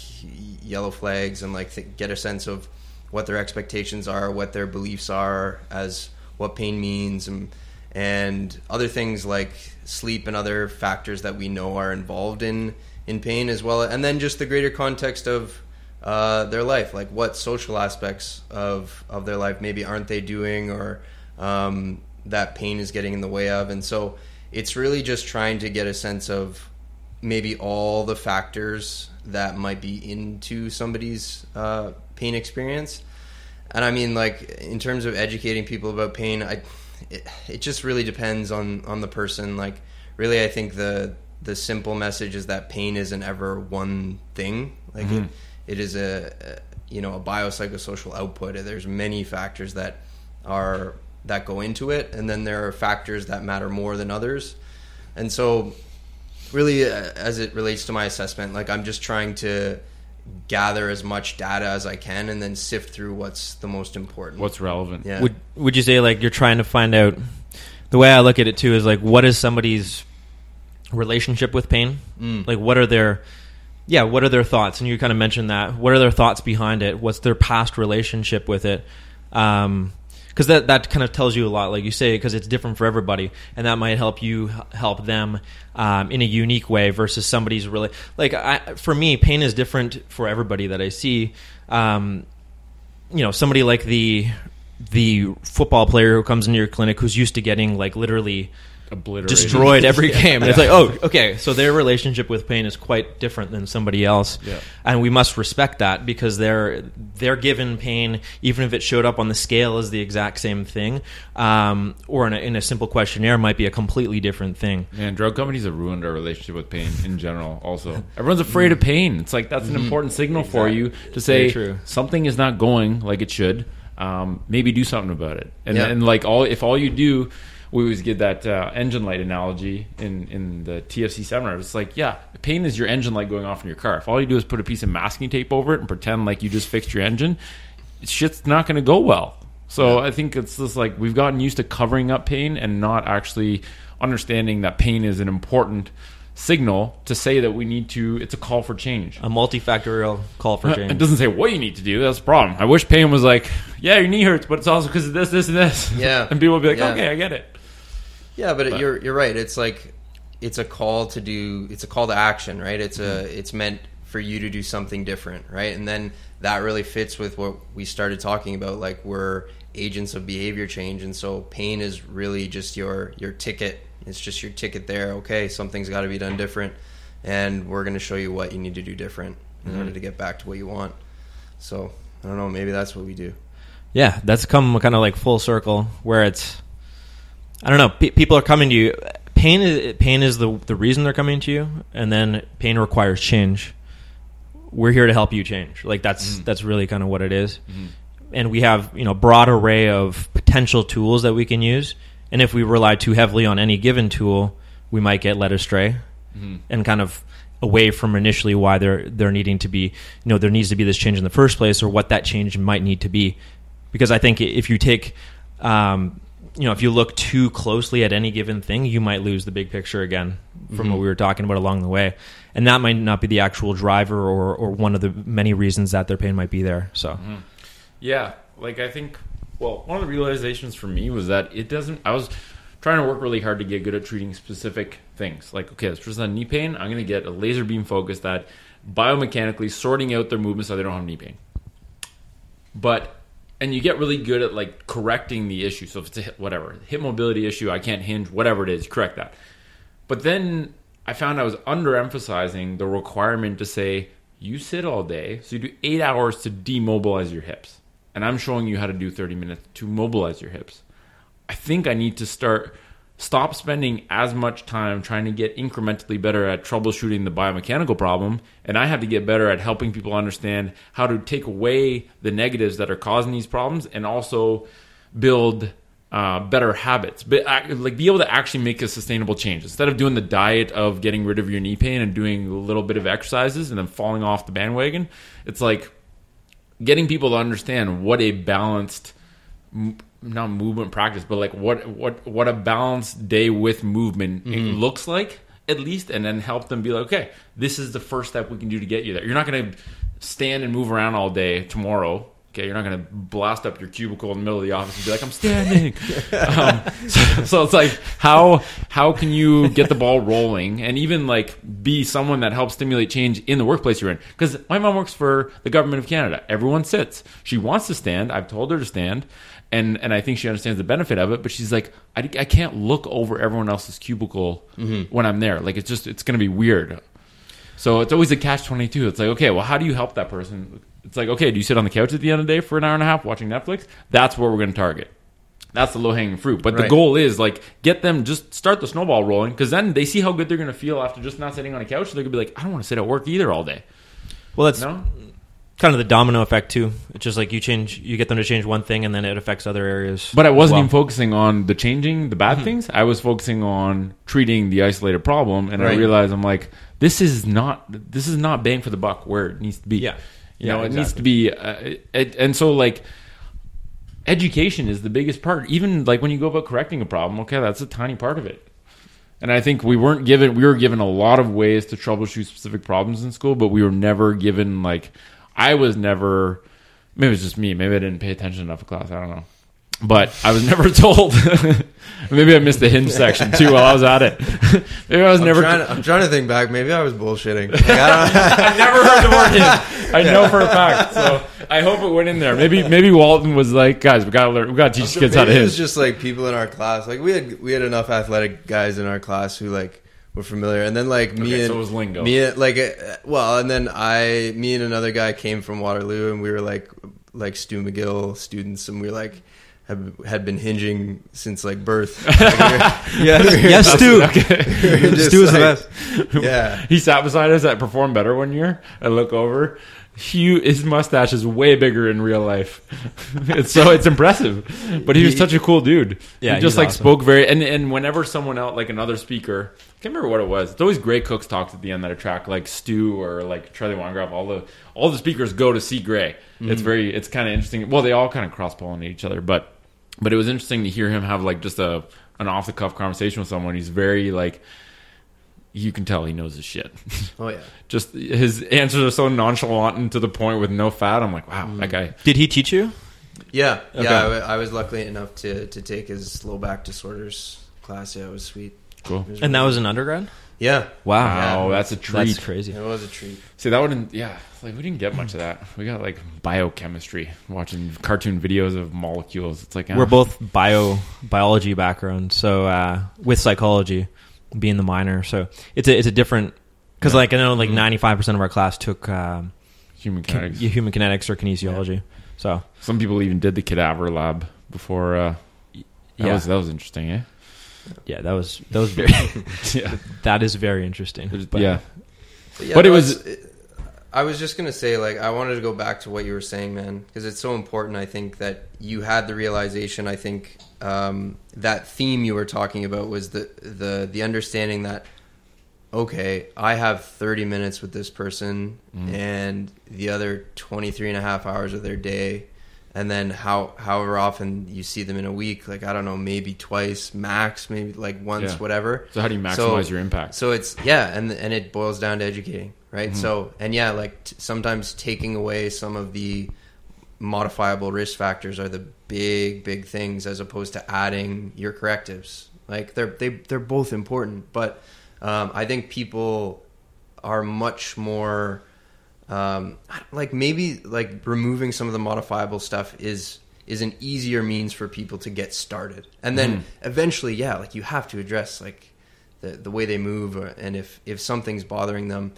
yellow flags and like th- get a sense of what their expectations are, what their beliefs are, as what pain means, and and other things like sleep and other factors that we know are involved in in pain as well, and then just the greater context of uh, their life, like what social aspects of of their life maybe aren't they doing, or um, that pain is getting in the way of, and so it's really just trying to get a sense of maybe all the factors that might be into somebody's uh, pain experience. And I mean, like in terms of educating people about pain, I it, it just really depends on on the person. Like, really, I think the the simple message is that pain isn't ever one thing. Like, it, it is a, a you know a biopsychosocial output. There's many factors that are that go into it, and then there are factors that matter more than others. And so, really, uh, as it relates to my assessment, like I'm just trying to gather as much data as I can, and then sift through what's the most important. What's relevant? yeah. Would would you say like you're trying to find out? The way I look at it too is like, what is somebody's relationship with pain? Mm. Like, what are their yeah, what are their thoughts? And you kind of mentioned that. What are their thoughts behind it? What's their past relationship with it? Um, because that that kind of tells you a lot, like you say, because it's different for everybody, and that might help you help them um, in a unique way versus somebody's really like. I, for me, pain is different for everybody that I see. Um, you know, somebody like the the football player who comes into your clinic who's used to getting like literally Obliterated. destroyed every game. And it's like, oh, okay, so their relationship with pain is quite different than somebody else, Yeah. and we must respect that because they're they're given pain, even if it showed up on the scale as the exact same thing, um, or in a, in a simple questionnaire, might be a completely different thing. Man, drug companies have ruined our relationship with pain in general. Also, everyone's afraid of pain. It's like that's an important signal for you to say something is not going like it should. Um, maybe do something about it. And Yeah. and like all, if all you do, we always get that uh, engine light analogy in in the TFC seminar. It's like, yeah, pain is your engine light going off in your car. If all you do is put a piece of masking tape over it and pretend like you just fixed your engine, shit's not going to go well. So I think it's just like we've gotten used to covering up pain and not actually understanding that pain is an important signal to say that we need to. It's a call for change. A multifactorial call for change It doesn't say what you need to do. That's the problem. I wish pain was like, yeah, your knee hurts, but it's also because of this, this, and this. Yeah. and people would be like, Yeah. okay, I get it. Yeah, but, But- you're you're right. It's like it's a call to do. It's a call to action, right? It's a mm-hmm. it's meant for you to do something different, right? And then that really fits with what we started talking about. Like we're agents of behavior change, and so pain is really just your your ticket. It's just your ticket there. Okay, something's got to be done different, and we're going to show you what you need to do different in mm-hmm. order to get back to what you want. So I don't know. Maybe that's what we do. Yeah, that's come kind of like full circle where it's I don't know, pe- people are coming to you pain is pain is the the reason they're coming to you and then pain requires change. We're here to help you change. Like that's mm-hmm. that's really kind of what it is. Mm-hmm. And we have, you know, broad array of potential tools that we can use. And if we rely too heavily on any given tool, we might get led astray mm-hmm. and kind of away from initially why there there needing to be you know there needs to be this change in the first place or what that change might need to be because I think if you take um, you know if you look too closely at any given thing you might lose the big picture again from what mm-hmm. we were talking about along the way and that might not be the actual driver or or one of the many reasons that their pain might be there so mm-hmm. Yeah, like I think. Well, one of the realizations for me was that it doesn't. I was trying to work really hard to get good at treating specific things. Like, okay, this person has knee pain. I'm going to get a laser beam focus that biomechanically sorting out their movement so they don't have knee pain. But and you get really good at like correcting the issue. So if it's a hip, whatever hip mobility issue, I can't hinge, whatever it is, correct that. But then I found I was underemphasizing the requirement to say you sit all day, so you do eight hours to demobilize your hips, and I'm showing you how to do 30 minutes to mobilize your hips. I think I need to start stop spending as much time trying to get incrementally better at troubleshooting the biomechanical problem and I have to get better at helping people understand how to take away the negatives that are causing these problems and also build uh, better habits. But like be able to actually make a sustainable change. Instead of doing the diet of getting rid of your knee pain and doing a little bit of exercises and then falling off the bandwagon it's like getting people to understand what a balanced not movement practice but like what what what a balanced day with movement it looks like at least, and then help them be like, okay, this is the first step we can do to get you there. You're not going to stand and move around all day tomorrow. Okay, you're not going to blast up your cubicle in the middle of the office and be like, "I'm standing." um, so, so it's like, how how can you get the ball rolling and even like be someone that helps stimulate change in the workplace you're in? Because my mom works for the government of Canada. Everyone sits. She wants to stand. I've told her to stand, and and I think she understands the benefit of it. But she's like, I, I can't look over everyone else's cubicle mm-hmm. when I'm there. Like it's just it's going to be weird. So it's always a catch twenty two. It's like, okay, well, how do you help that person? It's like, okay, do you sit on the couch at the end of the day for an hour and a half watching Netflix? That's where we're going to target. That's the low hanging fruit. But the goal is like get them just start the snowball rolling because then they see how good they're going to feel after just not sitting on a couch. They're going to be like, I don't want to sit at work either all day. Well, that's No, kind of the domino effect too. It's just like you change, you get them to change one thing, and then it affects other areas. but I wasn't well. even focusing on the changing the bad things. I was focusing on treating the isolated problem, and I realized I'm like, this is not this is not bang for the buck where it needs to be. Yeah. You Yeah, know, it needs to be, uh, it, and so like, education is the biggest part. Even like when you go about correcting a problem, okay, that's a tiny part of it. And I think we weren't given, we were given a lot of ways to troubleshoot specific problems in school, but we were never given like, I was never, maybe it's just me, maybe I didn't pay attention enough in class, I don't know. But I was never told. maybe I missed the hinge section too while I was at it. maybe I was I'm never. trying, to, I'm trying to think back. Maybe I was bullshitting. Like, I I've never heard the word hinge. I know for a fact. So I hope it went in there. Maybe maybe Walton was like, guys, we gotta learn, we gotta teach kids how to Maybe it was just like people in our class. Like we had we had enough athletic guys in our class who like were familiar, and then like me Okay, and so it was lingo. me and, like uh, well, and then I me and another guy came from Waterloo, and we were like like Stu McGill students, and we were like. Had, had been hinging since like birth. Like, we were- yeah, yes, Stu. we were just, Stu is the best. Yeah, He sat beside us at Perform Better one year. I look over. Hugh, his mustache is way bigger in real life. it's so it's impressive. But he was such a cool dude. Yeah, he just like awesome. spoke very and and whenever someone else like another speaker, I can't remember what it was. It's always Gray Cook's talks at the end that attract like Stu or like Charlie Weingroff. All the all the speakers go to see Gray. Mm-hmm. It's very it's kind of interesting. Well, they all kind of cross pollinate each other, but but it was interesting to hear him have like just a an off the cuff conversation with someone. He's very like you can tell he knows his shit. oh yeah. just his answers are so nonchalant and to the point with no fat. I'm like, wow, that guy. Did he teach you? Yeah, Okay. yeah. I was lucky enough to to take his low back disorders class. Yeah, it was sweet. Cool. It was And that was an undergrad. yeah. Wow, Yeah. that's a treat. That's crazy. It was a treat. See, that wouldn't. Yeah, like we didn't get much of that. We got like biochemistry, watching cartoon videos of molecules. It's like ah, We're both bio biology background, so uh, with psychology being the minor, so it's a it's a different because like I know like ninety five percent of our class took um, human kinetics. yeah, human kinetics or kinesiology. So Some people even did the cadaver lab before. Uh, that yeah, was that was interesting, eh? yeah, that was that was very yeah, that is very interesting. But yeah. But, yeah, But it no, was- it- I was just gonna say, like, I wanted to go back to what you were saying, man, because it's so important. I think that you had the realization. I think um, that theme you were talking about was the the the understanding that okay, I have 30 minutes with this person and the other 23 and a half hours of their day and then how however often you see them in a week like I don't know maybe twice max maybe like once Yeah. whatever So how do you So- maximize your impact? so it's yeah, and and it boils down to educating, right? Mm-hmm. So and yeah, like t- sometimes taking away some of the modifiable risk factors are the big big things as opposed to adding your correctives. Like they're they they're both important, but um, I think people are much more um, like maybe like removing some of the modifiable stuff is is an easier means for people to get started. And then eventually yeah like you have to address like the, the way they move or, and if if something's bothering them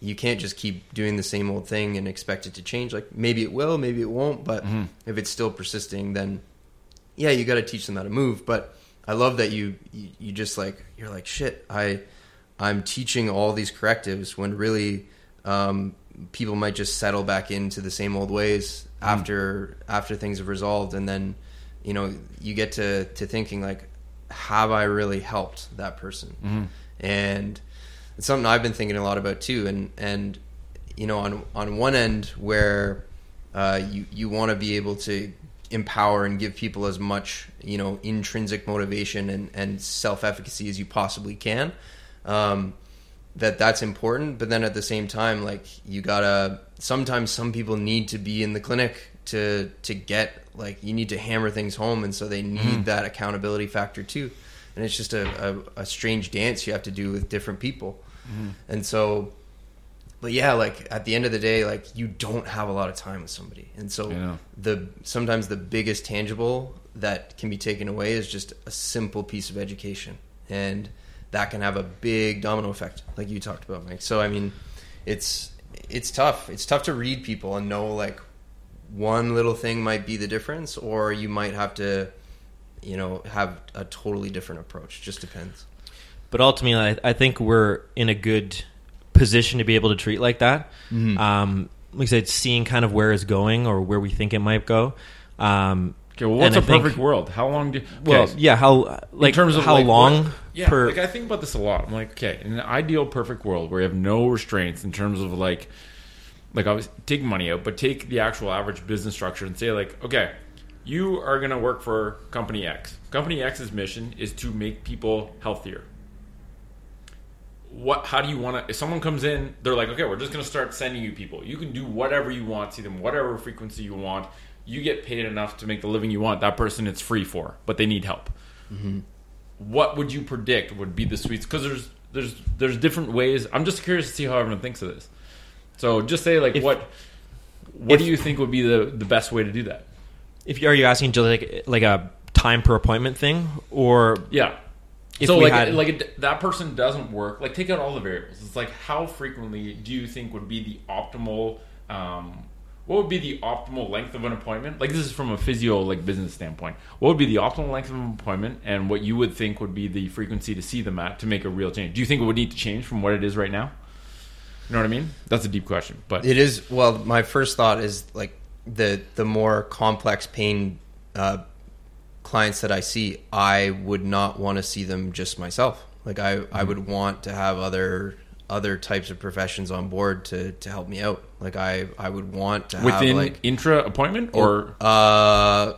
you can't just keep doing the same old thing and expect it to change. Like maybe it will maybe it won't but if it's still persisting then yeah you got to teach them how to move. But i love that you, you you just like you're like shit i i'm teaching all these correctives when really um, people might just settle back into the same old ways after after things have resolved. And then you know you get to to thinking like have i really helped that person? And it's something i've been thinking a lot about too. And and you know on on one end where uh, you you want to be able to empower and give people as much you know intrinsic motivation and and self efficacy as you possibly can Um, that that's important, but then at the same time, like you gotta. Sometimes some people need to be in the clinic to to get like you need to hammer things home, and so they need mm-hmm. that accountability factor too. And it's just a, a, a strange dance you have to do with different people, mm-hmm. and so but yeah, like at the end of the day, like you don't have a lot of time with somebody, and so Yeah. the sometimes the biggest tangible that can be taken away is just a simple piece of education, and that can have a big domino effect, like you talked about, Mike. So I mean, it's it's tough. It's tough to read people and know like one little thing might be the difference, or you might have to, you know, have a totally different approach. Just depends. But ultimately, I, I think we're in a good position to be able to treat like that. Mm-hmm. Um, like I said, seeing kind of where it's going or where we think it might go. Um, Okay, well, what's and a I think- perfect world? How long do? Well, okay, yeah. How like in terms of how like, long what- yeah, per? like I think about this a lot. I'm like, okay, in an ideal perfect world where you have no restraints in terms of like, like I was take money out, but take the actual average business structure and say like, okay, you are gonna work for company X. Company X's mission is to make people healthier. What? How do you want to? If someone comes in, they're like, okay, we're just gonna start sending you people. You can do whatever you want, see them whatever frequency you want. You get paid enough to make the living you want. That person, it's free for, but they need help mm-hmm. What would you predict would be the sweets? Because there's there's there's different ways. I'm just curious to see how everyone thinks of this. So just say like If- what what if- do you think would be the the best way to do that? if you are you asking just like like a time per appointment thing or Yeah. If so like had- like it, that person doesn't work. Like take out all the variables. It's like how frequently do you think would be the optimal? Um, what would be the optimal length of an appointment? Like this is from a physio like business standpoint. What would be the optimal length of an appointment, and what you would think would be the frequency to see them at to make a real change? Do you think it would need to change from what it is right now? You know what I mean? That's a deep question, but It is well. My first thought is like the the more complex pain uh, clients that I see, I would not want to see them just myself. Like I, I Mm-hmm. would want to have other other types of professions on board to to help me out. Like I, I would want to have within like intra appointment or uh,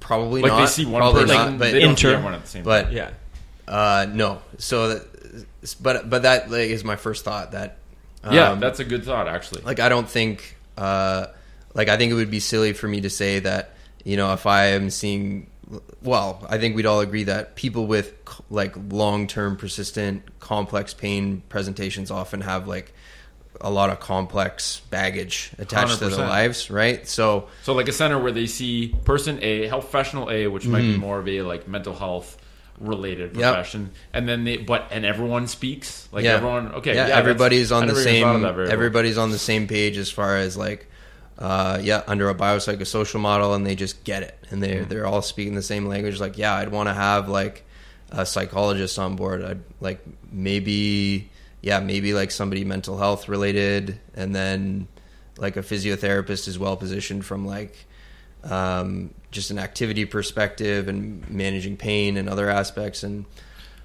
probably like not. they see one probably person, not, but they don't see inter- everyone at the same but time. yeah uh, no. So that, but but that like, is my first thought. That Yeah, um, that's a good thought actually. like I don't think uh like I think it would be silly for me to say that you know if I am seeing well I think we'd all agree that people with like long-term persistent complex pain presentations often have like a lot of complex baggage attached to 100%. their lives right so So like a center where they see person A, health professional A, which might Mm-hmm. be more of a like mental health related Yep. profession, and then they but and everyone speaks like yeah everyone okay yeah, yeah, everybody's on the never even thought of same everybody's on the same page as far as like uh, yeah under a biopsychosocial model and they just get it. And Mm-hmm. they're they're all speaking the same language like yeah I'd want to have like a psychologist on board. I'd like maybe yeah maybe like somebody mental health related and then like a physiotherapist is well positioned from like um, just an activity perspective and managing pain and other aspects. And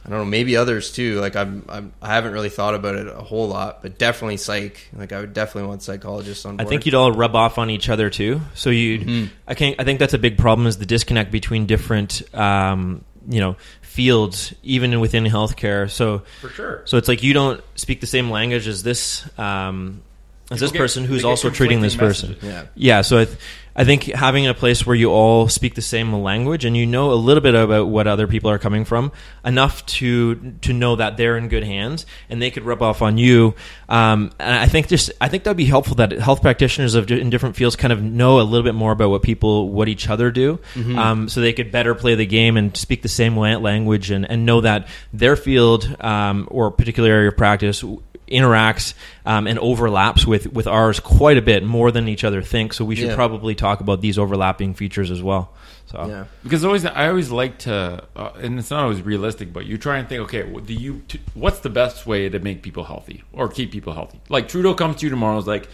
I don't know, maybe others too. Like I'm, I'm, I haven't really thought about it a whole lot, but definitely psych. Like I would definitely want psychologists on I think you'd all rub off on each other too. So you, Mm-hmm. I can I think that's a big problem is the disconnect between different, um, you know, fields, even within healthcare. So for sure. so it's like you don't speak the same language as this, um, as this get- person who's also treating this conflicting person. Yeah. Yeah, so I, th- I think having a place where you all speak the same language and you know a little bit about what other people are coming from, enough to to know that they're in good hands and they could rub off on you. Um, and I think just I think that'd be helpful that health practitioners of in different fields kind of know a little bit more about what people what each other do, um, so they could better play the game and speak the same language and, and know that their field um, or particular area of practice interacts um, and overlaps with, with ours quite a bit more than each other think. So we should Yeah. probably talk about these overlapping features as well. So Yeah. Because always, I always like to, uh, and it's not always realistic, but you try and think, okay, do you, t- what's the best way to make people healthy or keep people healthy? Like Trudeau comes to you tomorrow, is like,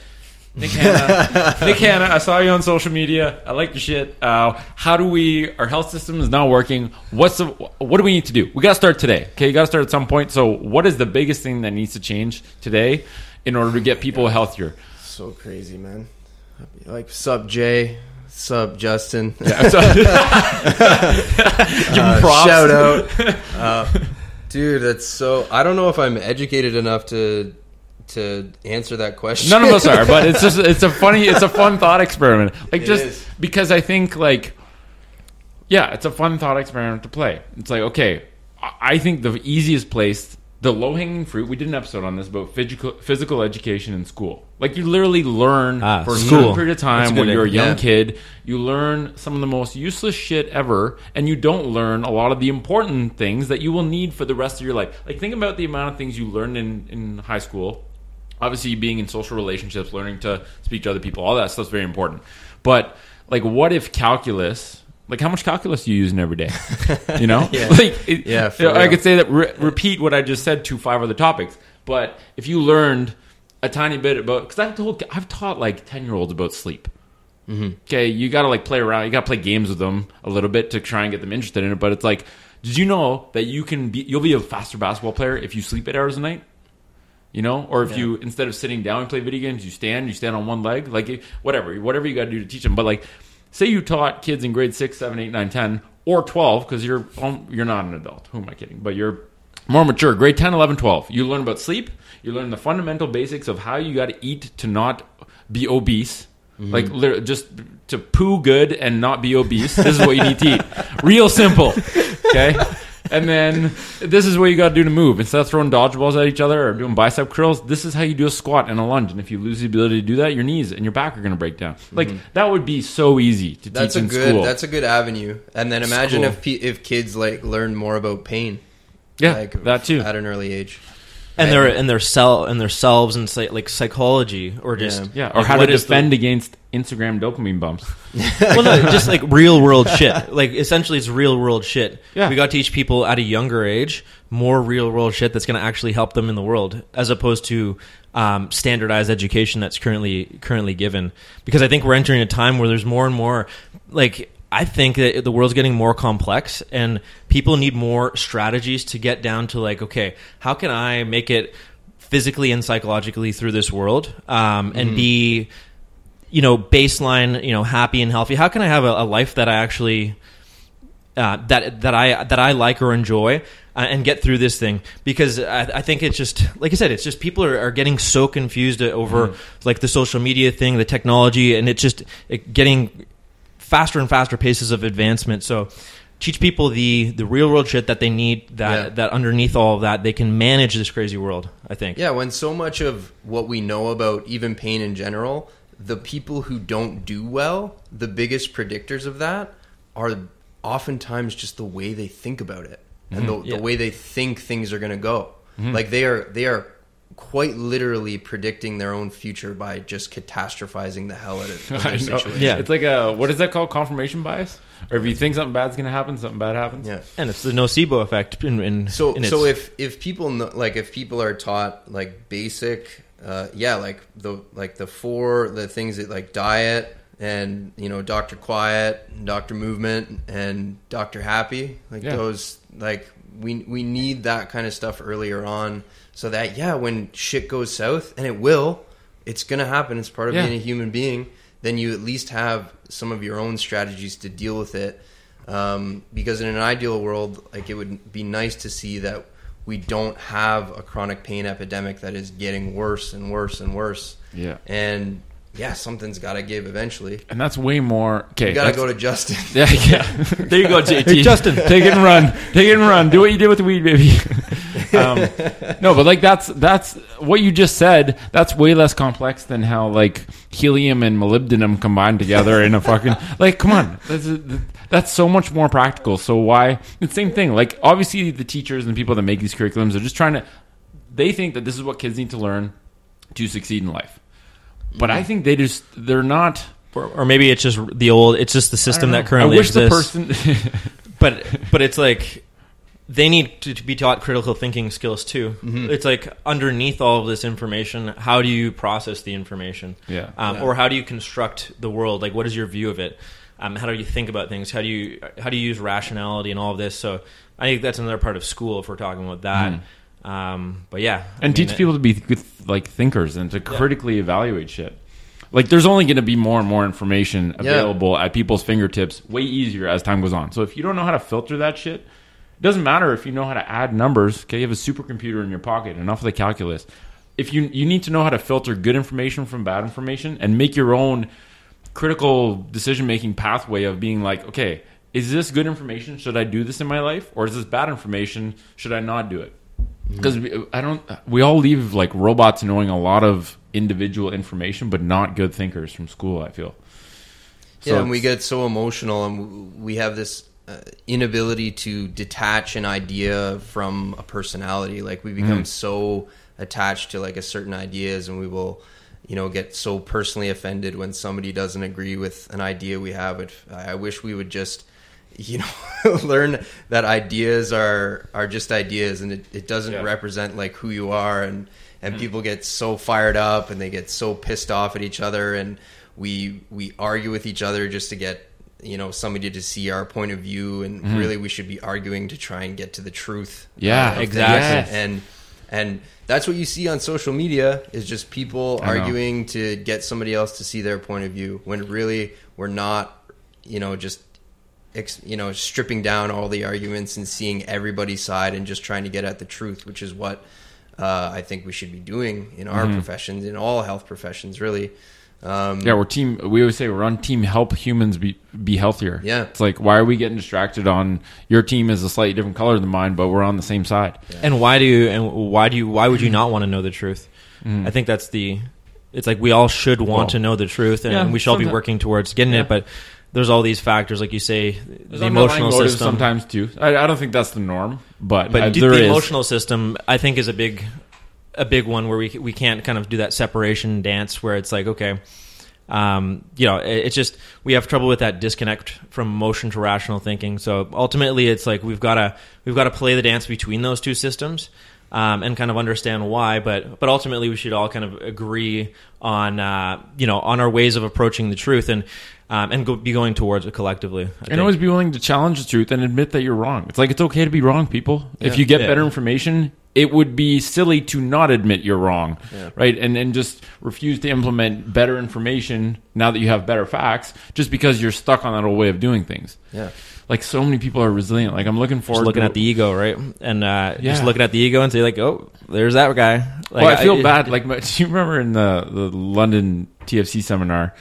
Nick Hanna, Nick Hanna, I saw you on social media. I like your shit. Uh, how do we? Our health system is not working. What's the? What do we need to do? We got to start today. Okay, you got to start at some point. So, what is the biggest thing that needs to change today in order to get people healthier? So crazy, man. Like sub Jay, sub Justin. Yeah, so- Uh. Shout out. uh, Dude, that's so. I don't know if I'm educated enough to to answer that question. None of us are, but it's just it's a funny it's a fun thought experiment. Like It just is. because I think like yeah, it's a fun thought experiment to play. It's like okay, I I think the easiest place, the low hanging fruit. We did an episode on this about physical physical education in school. Like you literally learn Ah, for a school. certain period of time when you're a young yeah. kid. You learn some of the most useless shit ever, and you don't learn a lot of the important things that you will need for the rest of your life. Like think about the amount of things you learned in in high school obviously being in social relationships learning to speak to other people all that stuff's very important. But like what if calculus like how much calculus do you use in every day? You know? Yeah. like it, Yeah, you know, i could say that re- repeat what i just said to five other topics. But if you learned a tiny bit about because i've told i've taught like 10 year olds about sleep. Mm-hmm. okay you gotta like play around you gotta play games with them a little bit to try and get them interested in it but it's like did you know that you can be you'll be a faster basketball player if you sleep eight hours a night you know? Or if you instead of sitting down and play video games you stand you stand on one leg like whatever whatever you got to do to teach them but like say you taught kids in grade 6 7 8 9 10 or 12 because you're you're not an adult. Who am i kidding? But you're more mature. Grade 10 11 12 you learn about sleep. You learn the fundamental basics of how you got to eat to not be obese. Mm-hmm. Like just to poo good and not be obese. This is what you need to eat. Real simple. Okay and then this is what you got to do to move. Instead of throwing dodgeballs at each other or doing bicep curls, this is how you do a squat and a lunge. And if you lose the ability to do that, your knees and your back are going to break down. Mm-hmm. Like that would be so easy to That's teach a in good. school. That's a good avenue. And then imagine School. if if kids like learn more about pain, yeah, like that too. at an early age. and their and their cell and their selves and like psychology or just Yeah, or like, how to what is the- defend against Instagram dopamine bumps. well, no, just like real world shit. Like essentially, it's real world shit. Yeah. we got to teach people at a younger age more real world shit that's going to actually help them in the world, as opposed to um, standardized education that's currently currently given. Because I think we're entering a time where there's more and more like. I think that the world's getting more complex, and people need more strategies to get down to like, okay, how can I make it physically and psychologically through this world, um, and be you know baseline you know happy and healthy. How can i have a, a life that i actually uh, that that i that i like or enjoy uh, and get through this thing? Because I, I think it's just like i said it's just people are, are getting so confused over like the social media thing the technology and it's just it getting faster and faster paces of advancement. So teach people the the real world shit that they need that Yeah. that underneath all of that they can manage this crazy world i think. Yeah, when so much of what we know about even pain in general, the people who don't do well, the biggest predictors of that are oftentimes just the way they think about it and mm-hmm. the, Yeah. the way they think things are going to go. Mm-hmm. Like they are they are quite literally predicting their own future by just catastrophizing the hell out of, of I their situation. Yeah. It's like a what is that called? Confirmation bias? Or if you think something bad's going to happen, something bad happens. Yeah. and it's the nocebo effect in, in So in so if if people know, like if people are taught like basic uh, yeah like the like the four the things that like diet and you know Doctor Quiet, Doctor Movement, and Doctor Happy like Yeah. those like we we need that kind of stuff earlier on so that yeah when shit goes south and it will it's gonna happen it's part of Yeah. being a human being then you at least have some of your own strategies to deal with it um, because in an ideal world like it would be nice to see that we don't have a chronic pain epidemic that is getting worse and worse and worse Yeah. and yeah something's got to give eventually And that's way more. Okay. you gotta go to justin Yeah, yeah. there you go, JT. Hey, Justin. take it and run. Take it and run. Do what you did with the weed, baby. um, no, but like that's that's what you just said. That's way less complex than how like helium and molybdenum combine together in a fucking like. Come on, that's that's so much more practical. So why? It's the same thing. Like obviously the teachers and people that make these curriculums are just trying to. They think that this is what kids need to learn to succeed in life. But I think they just they're not. or, or maybe it's just the old it's just the system that currently I wish exists the person. but but it's like they need to, to be taught critical thinking skills too it's like underneath all of this information how do you process the information Yeah. um, Yeah. or how do you construct the world like what is your view of it um, how do you think about things how do you how do you use rationality and all of this so i think that's another part of school if we're talking about that um, but yeah I Mm-hmm. and mean, teach people to be good, like thinkers and to critically evaluate shit. Like, there's only going to be more and more information Yeah. available at people's fingertips, way easier as time goes on. So if you don't know how to filter that shit, It doesn't matter if you know how to add numbers. Okay, you have a supercomputer in your pocket, enough of the calculus. If you you need to know how to filter good information from bad information and make your own critical decision making pathway of being like, okay, is this good information? Should I do this in my life, or is this bad information? Should I not do it? Mm-hmm. Because I don't. We all leave like robots knowing a lot of individual information, but not good thinkers from school. I feel. So yeah, and we get so emotional, and we have this uh, inability to detach an idea from a personality. Like we become so attached to like a certain ideas, and we will, you know, get so personally offended when somebody doesn't agree with an idea we have. But I I wish we would just, you know, learn that ideas are are just ideas, and it, it doesn't Yeah. represent like who you are, and and people get so fired up, and they get so pissed off at each other, and we we argue with each other just to get you know somebody to see our point of view and mm-hmm. really we should be arguing to try and get to the truth uh, Yeah, of things. exactly. and and that's what you see on social media is just people I know. arguing to get somebody else to see their point of view when really we're not you know just you know stripping down all the arguments and seeing everybody's side and just trying to get at the truth which is what uh, I think we should be doing in our mm-hmm. professions in all health professions really um, Yeah, we're team. We always say we're on team help humans be be healthier. Yeah. it's like why are we getting distracted on your team is a slightly different color than mine, but we're on the same side. And why do you and why do you why would you not want to know the truth? I think that's the it's like we all should want Mm. Well, to know the truth and yeah, we should all be working towards getting Yeah. it, but there's all these factors like you say There's the emotional system sometimes too. I, I don't think that's the norm, but but d- there the is. emotional system I think is a big a big one where we we can't kind of do that separation dance where it's like okay um, you know it, it's just we have trouble with that disconnect from emotion to rational thinking so ultimately it's like we've got to we've got to play the dance between those two systems um, and kind of understand why but but ultimately we should all kind of agree on uh, you know on our ways of approaching the truth and um, and go, be going towards it collectively I and think. always be willing to challenge the truth and admit that you're wrong. It's like it's okay to be wrong, people. If you get Yeah. better information, it would be silly to not admit you're wrong, right? And and just refuse to implement better information now that you have better facts, just because you're stuck on that old way of doing things. Yeah. Like so many people are resilient. Like I'm looking forward just looking to at the ego, right? And uh, Yeah. just looking at the ego and say like, oh, there's that guy. Like, well, I feel bad. Like, my, do you remember in the the London TFC seminar,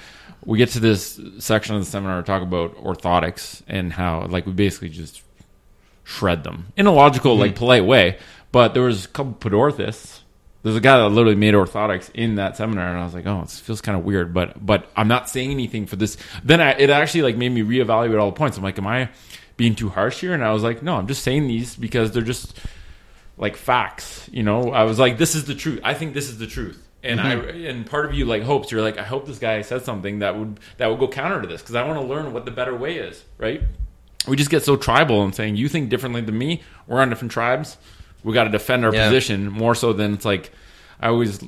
we get to this section of the seminar talk about orthotics and how like we basically just shred them in a logical, like polite way. But there was a couple podorthists. There's a guy that literally made orthotics in that seminar, and I was like, "Oh, it feels kind of weird." But but I'm not saying anything for this. Then I, it actually like made me reevaluate all the points. I'm like, "Am I being too harsh here?" And I was like, "No, I'm just saying these because they're just like facts you know i was like this is the truth i think this is the truth and i mm-hmm. and part of you like hopes you're like i hope this guy says something that would that would go counter to this because i want to learn what the better way is right we just get so tribal and saying you think differently than me we're on different tribes we got to defend our Yeah. position more so than it's like i always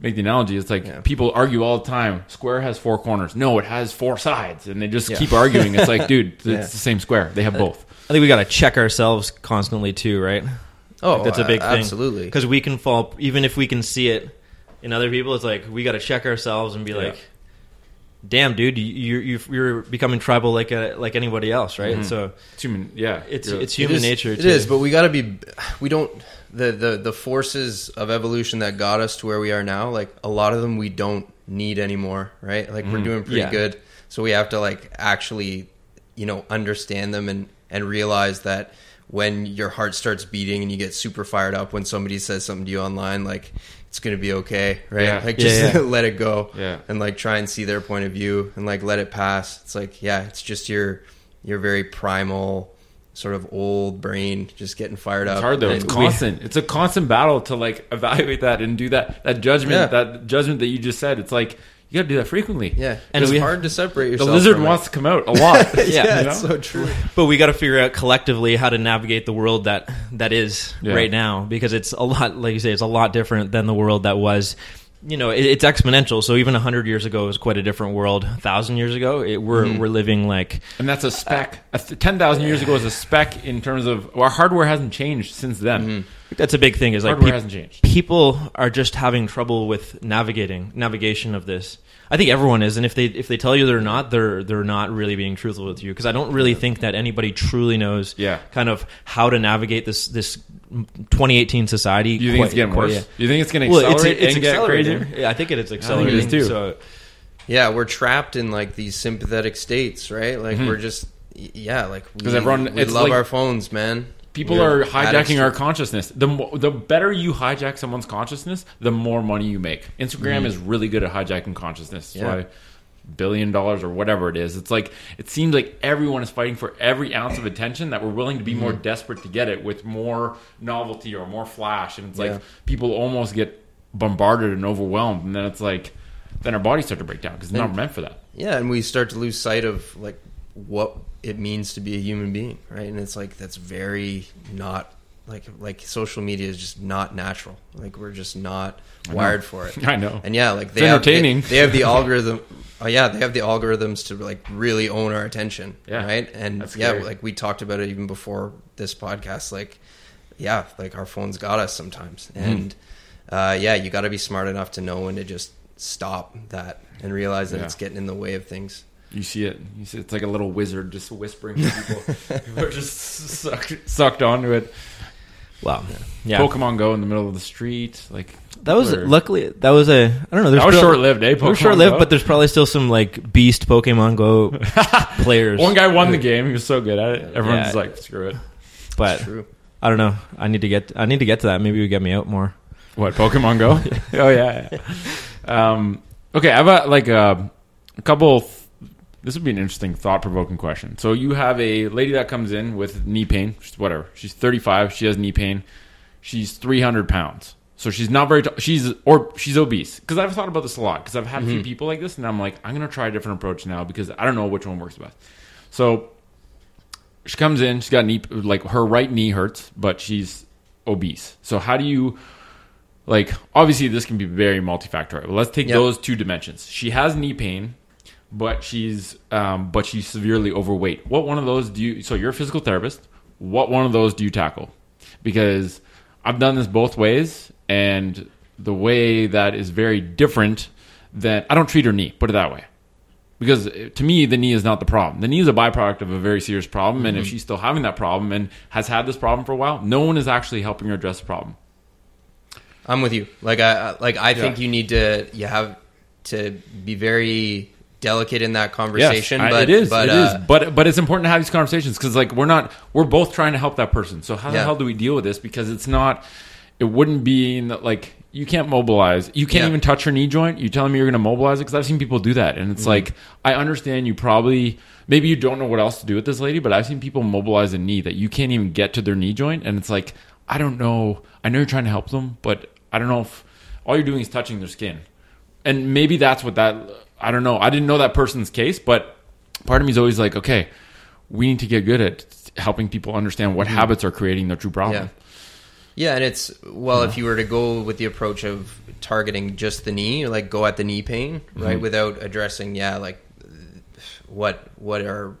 make the analogy it's like Yeah. people argue all the time square has four corners no it has four sides and they just keep arguing it's like dude it's Yeah. the same square they have both I think we got to check ourselves constantly too, right? Oh, Like, that's a big uh, thing. absolutely. because we can fall even if we can see it in other people. It's like we got to check ourselves and be like, "Damn, dude, you, you you're becoming tribal like a, like anybody else, right?" Mm-hmm. So it's human yeah it's You're- it's human is- nature. It to, is, but we got to be. We don't. The, the the forces of evolution that got us to where we are now, like a lot of them, we don't need anymore, right? Like we're mm-hmm. doing pretty Yeah. good, so we have to like actually, you know, understand them and and realize that when your heart starts beating and you get super fired up when somebody says something to you online, like it's gonna be okay, right? Yeah. Like just yeah. let it go, Yeah. and like try and see their point of view and like let it pass. It's like yeah, it's just your your very primal sort of old brain just getting fired up. It's hard though. And It's we- constant. It's a constant battle to like evaluate that and do that that judgment Yeah. that judgment that you just said. It's like you got to do that frequently. yeah, And and it's we- hard to separate yourself. The lizard from wants it. to come out a lot. yeah, you know? it's so true. but we got to figure out collectively how to navigate the world that that is Yeah. right now because it's a lot like you say it's a lot different than the world that was you know it, it's exponential so even 100 years ago was quite a different world 1000 years ago it, we're Mm-hmm. we're living like and that's a speck. Th- Ten thousand years ago is a speck in terms of our hardware hasn't changed since then. that's a big thing is like Hardware peop- hasn't changed. people are just having trouble with navigating navigation of this I think everyone is, and if they if they tell you they're not, they're they're not really being truthful with you. Because I don't really think that anybody truly knows, Yeah. kind of how to navigate this this 2018 society. You think quite- it's getting quite worse? yet. Do you think it's going to Well, accelerate it's, it's and get accelerating. crazier? Yeah, I think it is think it accelerating is too. So Yeah, we're trapped in like these sympathetic states, right? Like mm-hmm. we're just yeah, like because everyone- we it's love like- our phones, man. People We're hijacking our consciousness. The mo- the better you hijack someone's consciousness, the more money you make. Instagram mm. is really good at hijacking consciousness. That's Yeah. why billion dollars or whatever it is. It's like it seems like everyone is fighting for every ounce of attention that we're willing to be more mm. desperate to get it with more novelty or more flash. And it's Yeah. like people almost get bombarded and overwhelmed, and then it's like then our bodies start to break down because it's not meant for that. Yeah, and we start to lose sight of like what it means to be a human being, right? And it's like that's very not like like social media is just not natural. Like we're just not wired for it. I know. And yeah, like they It's have, they- entertaining. They, have the algorithm. Oh yeah, they have the algorithms to like really own our attention. Yeah, right. And yeah, like we talked about it even before this podcast. Like, yeah, like our phones got us sometimes, Mm-hmm. and uh, yeah, you got to be smart enough to know when to just stop that and realize that Yeah. it's getting in the way of things. You see it. You see it's like a little wizard just whispering to people. people are just sucked, sucked onto it. wow, yeah, Pokemon Go in the middle of the street, like that was Or- luckily that was a I don't know. There's that was short lived, eh? Pokemon short lived, but there's probably still some like beast Pokemon Go players. one guy won the game. He was so good at it. Everyone's Yeah. like, screw it. but True. I don't know. I need to get I need to get to that. Maybe we get me out more. What Pokemon Go? oh yeah. yeah. Um, okay, I have a, like a, a couple. This would be an interesting, thought-provoking question. So you have a lady that comes in with knee pain. She's whatever. She's 35. She has knee pain. She's 300 pounds. So she's not very. T- she's or she's obese. Because I've thought about this a lot. Because I've had a few mm-hmm. people like this, and I'm like, I'm gonna try a different approach now because I don't know which one works best. So she comes in. She's got knee like her right knee hurts, but she's obese. So how do you like obviously this can be very multifactorial. But let's take Yep. those two dimensions. She has knee pain, but she's um, but she's severely overweight. What one of those do you? So you're a physical therapist. What one of those do you tackle? Because I've done this both ways, and the way that is very different. Than I don't treat her knee. Put it that way because uh, to me the knee is not the problem the knee is a byproduct of a very serious problem and if she's still having that problem and has had this problem for a while no one is actually helping her address the problem I'm with you. Like I I- like I think you need to you have to be very delicate in that conversation. I- but it is but it uh, is. but but it's important to have these conversations because like we're not we're both trying to help that person so how the hell do we deal with this because it's not it wouldn't be in the, like you can't mobilize you can't Yeah. even touch your knee joint you telling me you're going to mobilize it because i've seen people do that and Mm-hmm. it's like i understand you probably maybe you don't know what else to do with this lady but i've seen people mobilize a knee that you can't even get to their knee joint and it's like i don't know i know you're trying to help them but i don't know if all you're doing is touching their skin and maybe that's what that i don't know i didn't know that person's case but part of me is always like okay we need to get good at helping people understand what habits are creating their true problem Yeah. Yeah, and it's well, if you were to go with the approach of targeting just the knee, like go at the knee pain, right, Mm-hmm. without addressing, yeah, like what what are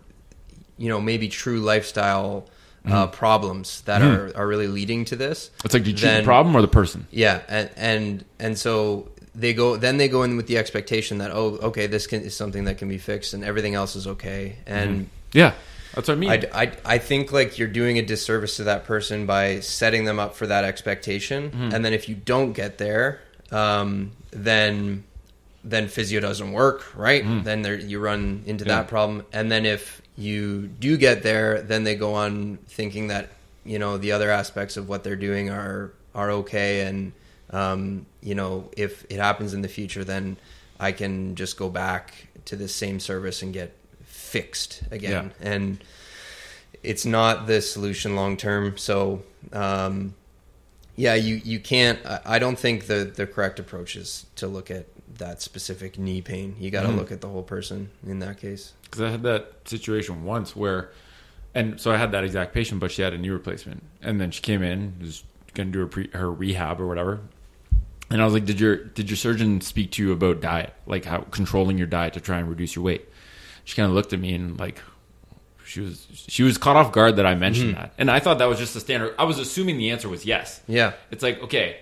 you know maybe true lifestyle uh, Mm-hmm. problems that are are really leading to this. it's like do you treat the problem or the person Yeah, and and and so they go then they go in with the expectation that oh okay this can, is something that can be fixed and everything else is okay and. yeah that's what i mean I, I, I think like you're doing a disservice to that person by setting them up for that expectation, Mm-hmm. and then if you don't get there, um, then then physio doesn't work, right? Then there you run into Mm. Yeah. that problem, and then if you do get there, then they go on thinking that you know the other aspects of what they're doing are are okay, and um, you know if it happens in the future, then I can just go back to the same service and get fixed again, and it's not the solution long term. So, um, yeah, you you can't. I, don't think the the correct approach is to look at that specific knee pain. You got to Mhm. look at the whole person in that case. because I had that situation once where, and so I had that exact patient, but she had a knee replacement, and then she came in, was going to do her pre, her rehab or whatever, and I was like, "Did your did your surgeon speak to you about diet, like how controlling your diet to try and reduce your weight?" She kind of looked at me and like. She was she was caught off guard that I mentioned mm-hmm. that, and I thought that was just a standard. I was assuming the answer was yes. Yeah, It's like, okay,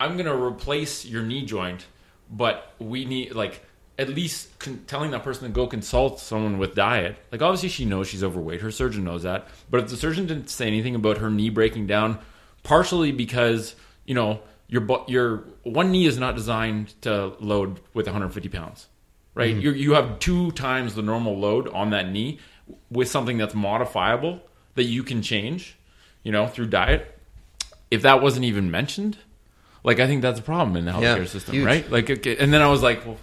I'm gonna replace your knee joint, but we need like at least con- telling that person to go consult someone with diet. Like obviously she knows she's overweight. Her surgeon knows that. But if the surgeon didn't say anything about her knee breaking down, partially because you know your your one knee is not designed to load with 150 pounds, right? Mm-hmm. You you have two times the normal load on that knee with something that's modifiable that you can change, you know, through diet. If that wasn't even mentioned, like I think that's a problem in the healthcare Yeah, system, huge. right? Like, okay, and then I was like, well,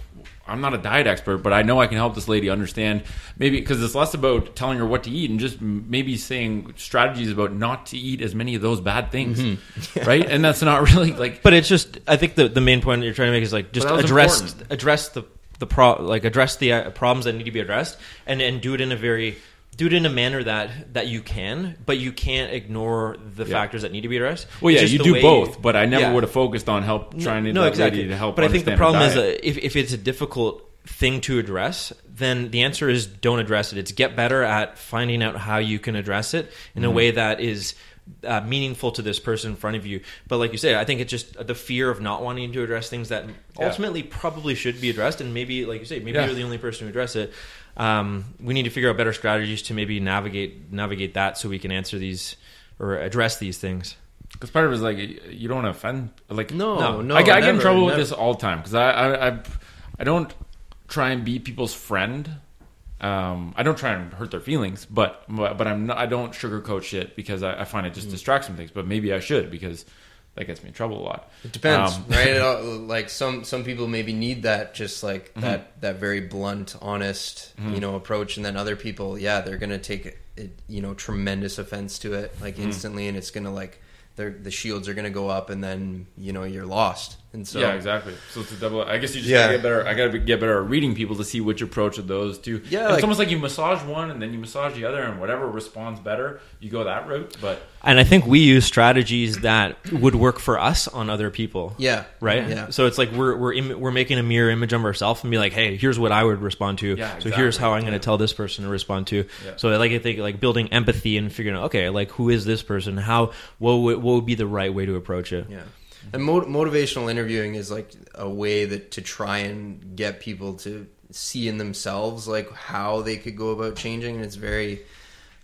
I'm not a diet expert, but I know I can help this lady understand maybe because it's less about telling her what to eat and just maybe saying strategies about not to eat as many of those bad things, Mm-hmm. right? And that's not really like But it's just I think the the main point you're trying to make is like just But that was address important. address the the pro like address the uh, problems that need to be addressed and and do it in a very do it in a manner that that you can, but you can't ignore the Yeah. factors that need to be addressed. well, yeah, you do way- both, but I never Yeah. would have focused on help trying to no, exactly. to help. but I think the problem is if, if it's a difficult thing to address, then the answer is don't address it. It's get better at finding out how you can address it in Mm-hmm. a way that is uh, meaningful to this person in front of you. But like you say, I think it's just the fear of not wanting to address things that ultimately probably should be addressed, and maybe, like you say, maybe Yeah. you're the only person to address it. Um, we need to figure out better strategies to maybe navigate navigate that so we can answer these or address these things. Because part of it is like you don't offend. Like No, No. no, I, get- I get in never, trouble with this all the time because I, I I I don't try and be people's friend. Um, I don't try and hurt their feelings, but but but I'm not. I don't sugarcoat shit because I, I find it Mm. just distracts from things. But maybe I should because that gets me in trouble a lot. It depends, Um, right? All, like some some people maybe need that, just like Mm-hmm. that that very blunt, honest, you know, approach, and then other people, yeah, they're gonna take it, you know, tremendous offense to it, like Mm-hmm. instantly, and it's gonna like, the shields are gonna go up, and then you know you're lost, and so yeah, exactly. So it's a double. I guess you just Yeah. gotta get better. I gotta get better at reading people to see which approach of those two. Yeah, like- it's almost like you massage one and then you massage the other, and whatever responds better, you go that route. But And I think we use strategies that would work for us on other people. yeah, Right. yeah. So it's like we're we're Im- we're making a mirror image of ourselves and be like, hey, here's what I would respond to. Yeah, So here's how I'm going to tell this person to respond to. Yeah. So I like I think like building empathy and figuring out okay, like who is this person? How what would, what would be the right way to approach it? Yeah, and mo- motivational interviewing is like a way that to try and get people to see in themselves like how they could go about changing. And it's very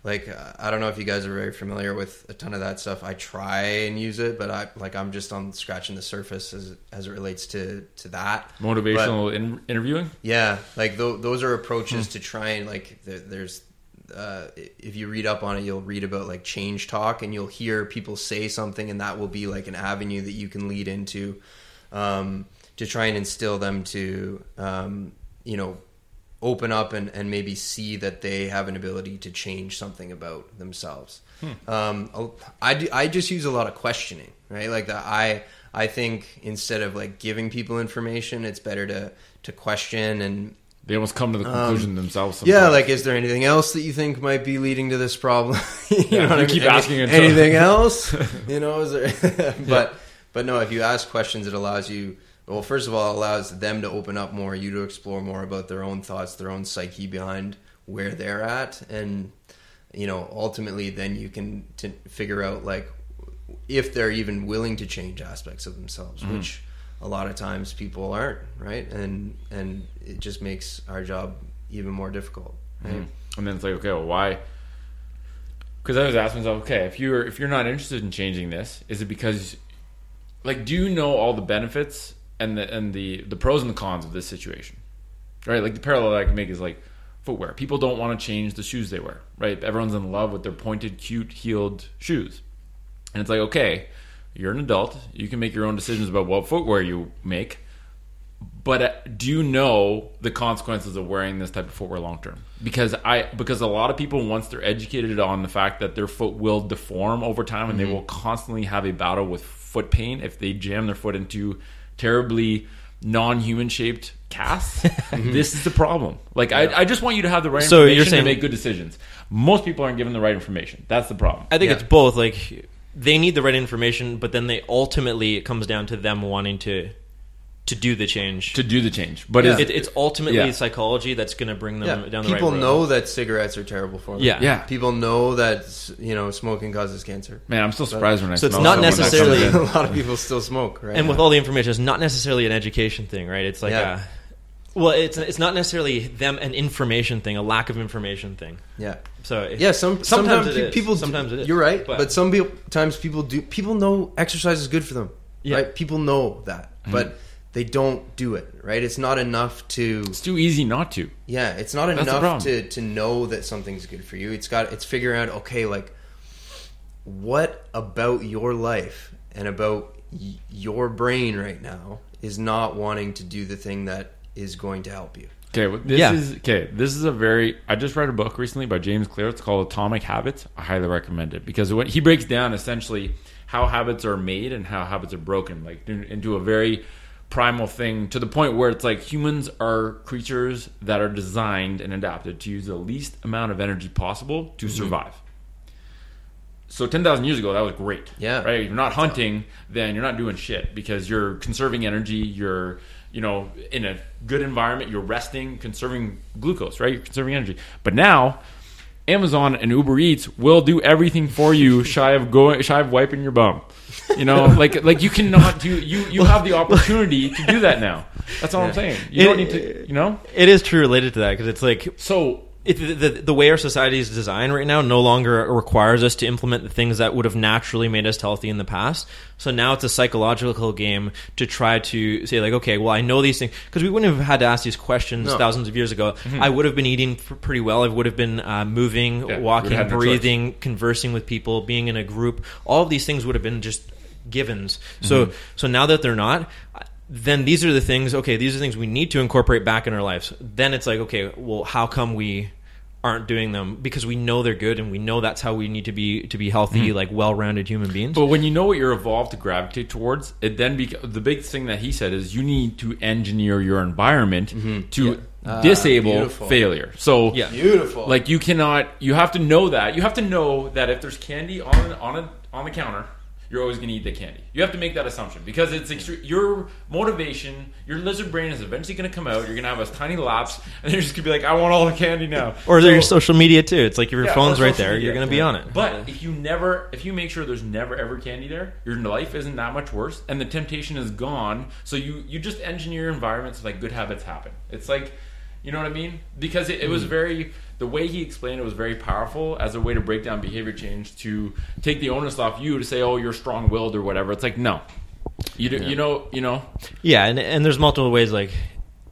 like uh, I don't know if you guys are very familiar with a ton of that stuff. I try and use it, but I like I'm just on scratching the surface as as it relates to to that motivational in, interviewing. yeah, like th- those are approaches to try and like th- there's uh, if you read up on it, you'll read about like change talk, and you'll hear people say something, and that will be like an avenue that you can lead into um, to try and instill them to um, you know open up and, and maybe see that they have an ability to change something about themselves. Um, I, do- I just use a lot of questioning, right? Like that I I think instead of like giving people information, it's better to to question and They almost come to the conclusion themselves. Um, yeah, like is there anything else that you think might be leading to this problem? you Yeah, know you I keep mean? Any- asking until- anything else? you know, is there? but but no, if you ask questions, it allows you. Well, first of all, it allows them to open up more, you to explore more about their own thoughts, their own psyche behind where they're at, and you know, ultimately, then you can to figure out like if they're even willing to change aspects of themselves, Mm-hmm. which a lot of times people aren't, right? And and it just makes our job even more difficult. Right? Mm-hmm. And then it's like, okay, well, why? Because I was asking myself, okay, if you're if you're not interested in changing this, is it because, like, do you know all the benefits and the and the the pros and the cons of this situation, right? Like the parallel I can make is like footwear. People don't want to change the shoes they wear, right? Everyone's in love with their pointed, cute, heeled shoes, and it's like, okay, you're an adult, you can make your own decisions about what footwear you make. But uh, do you know the consequences of wearing this type of footwear long term? Because I because a lot of people once they're educated on the fact that their foot will deform over time and they will constantly have a battle with foot pain if they jam their foot into terribly non-human shaped casts. this is the problem. Like I, I just want you to have the right So information you're saying- to make good decisions. Most people aren't given the right information. That's the problem. I think Yeah. it's both. Like they need the right information, but then they ultimately it comes down to them wanting to to do the change. to do the change, but Yeah. it, it's ultimately Yeah. psychology that's going to bring them Yeah, down the people right road. know that cigarettes are terrible for them. Yeah. yeah. people know that you know smoking causes cancer. Man, I'm still surprised when I So it's smell not someone that comes necessarily- a lot of people still smoke, right? and with all the information, it's not necessarily an education thing, right? It's like Yeah. a, Well, it's it's not necessarily them an information thing, a lack of information thing. Yeah. So it- Yeah, some sometimes sometimes, it pe- is. people. Sometimes it is. You're right, But- but, some people times people do. People know exercise is good for them. Yeah. Right? People know that, mm-hmm. but they don't do it. Right? It's not enough to. It's too easy not to. Yeah, it's not That's enough to to know that something's good for you. It's got it's figuring out okay, like what about your life and about y- your brain right now is not wanting to do the thing that is going to help you. Okay, well, this Yeah. is okay. This is a very. I just read a book recently by James Clear. It's called Atomic Habits. I highly recommend it because when he breaks down essentially how habits are made and how habits are broken, like into a very primal thing to the point where it's like humans are creatures that are designed and adapted to use the least amount of energy possible to mm-hmm. survive. So ten thousand years ago, that was great. Yeah. right. If you're not hunting, then you're not doing shit because you're conserving energy. You're, you know, in a good environment. You're resting, conserving glucose. Right. You're conserving energy. But now, Amazon and Uber Eats will do everything for you, shy of going, shy of wiping your bum. You know, like like you cannot do. You you have the opportunity to do that now. That's all I'm saying. You don't need to. You know. it is true related to that because it's like So it, the, the, the way our society is designed right now no longer requires us to implement the things that would have naturally made us healthy in the past. So now it's a psychological game to try to say like, okay, well, I know these things because we wouldn't have had to ask these questions No. thousands of years ago. I would have been eating pr- pretty well. I would have been uh, moving, Mm-hmm. Yeah, walking, we would have no breathing, conversing with people, being in a group. All of these things would have been just givens. So Mm-hmm. so now that they're not. Then these are the things. Okay, these are things we need to incorporate back in our lives. Then it's like, okay, well, how come we aren't doing them because we know they're good and we know that's how we need to be to be healthy, Mm-hmm. like well-rounded human beings. But when you know what you're evolved to gravitate towards, it then beca- the big thing that he said is you need to engineer your environment to disable beautiful. failure. So Yeah. Beautiful. like you cannot, you have to know that. You have to know that if there's candy on on a, on the counter, you're always going to eat the candy. You have to make that assumption because it's extre- your motivation. Your lizard brain is eventually going to come out. You're going to have a tiny lapse, and you're just going to be like, "I want all the candy now." or So- your social media too. It's like if your yeah, phone's right there, media. you're going to be on it. But if you never, if you make sure there's never ever candy there, your life isn't that much worse, and the temptation is gone. So you you just engineer your environment so like good habits happen. It's like, you know what I mean? Because it, it Mm. was very the way he explained it was very powerful as a way to break down behavior change to take the onus off you to say, oh, you're strong willed or whatever. It's like no, you do, you know you know yeah, and and there's multiple ways like.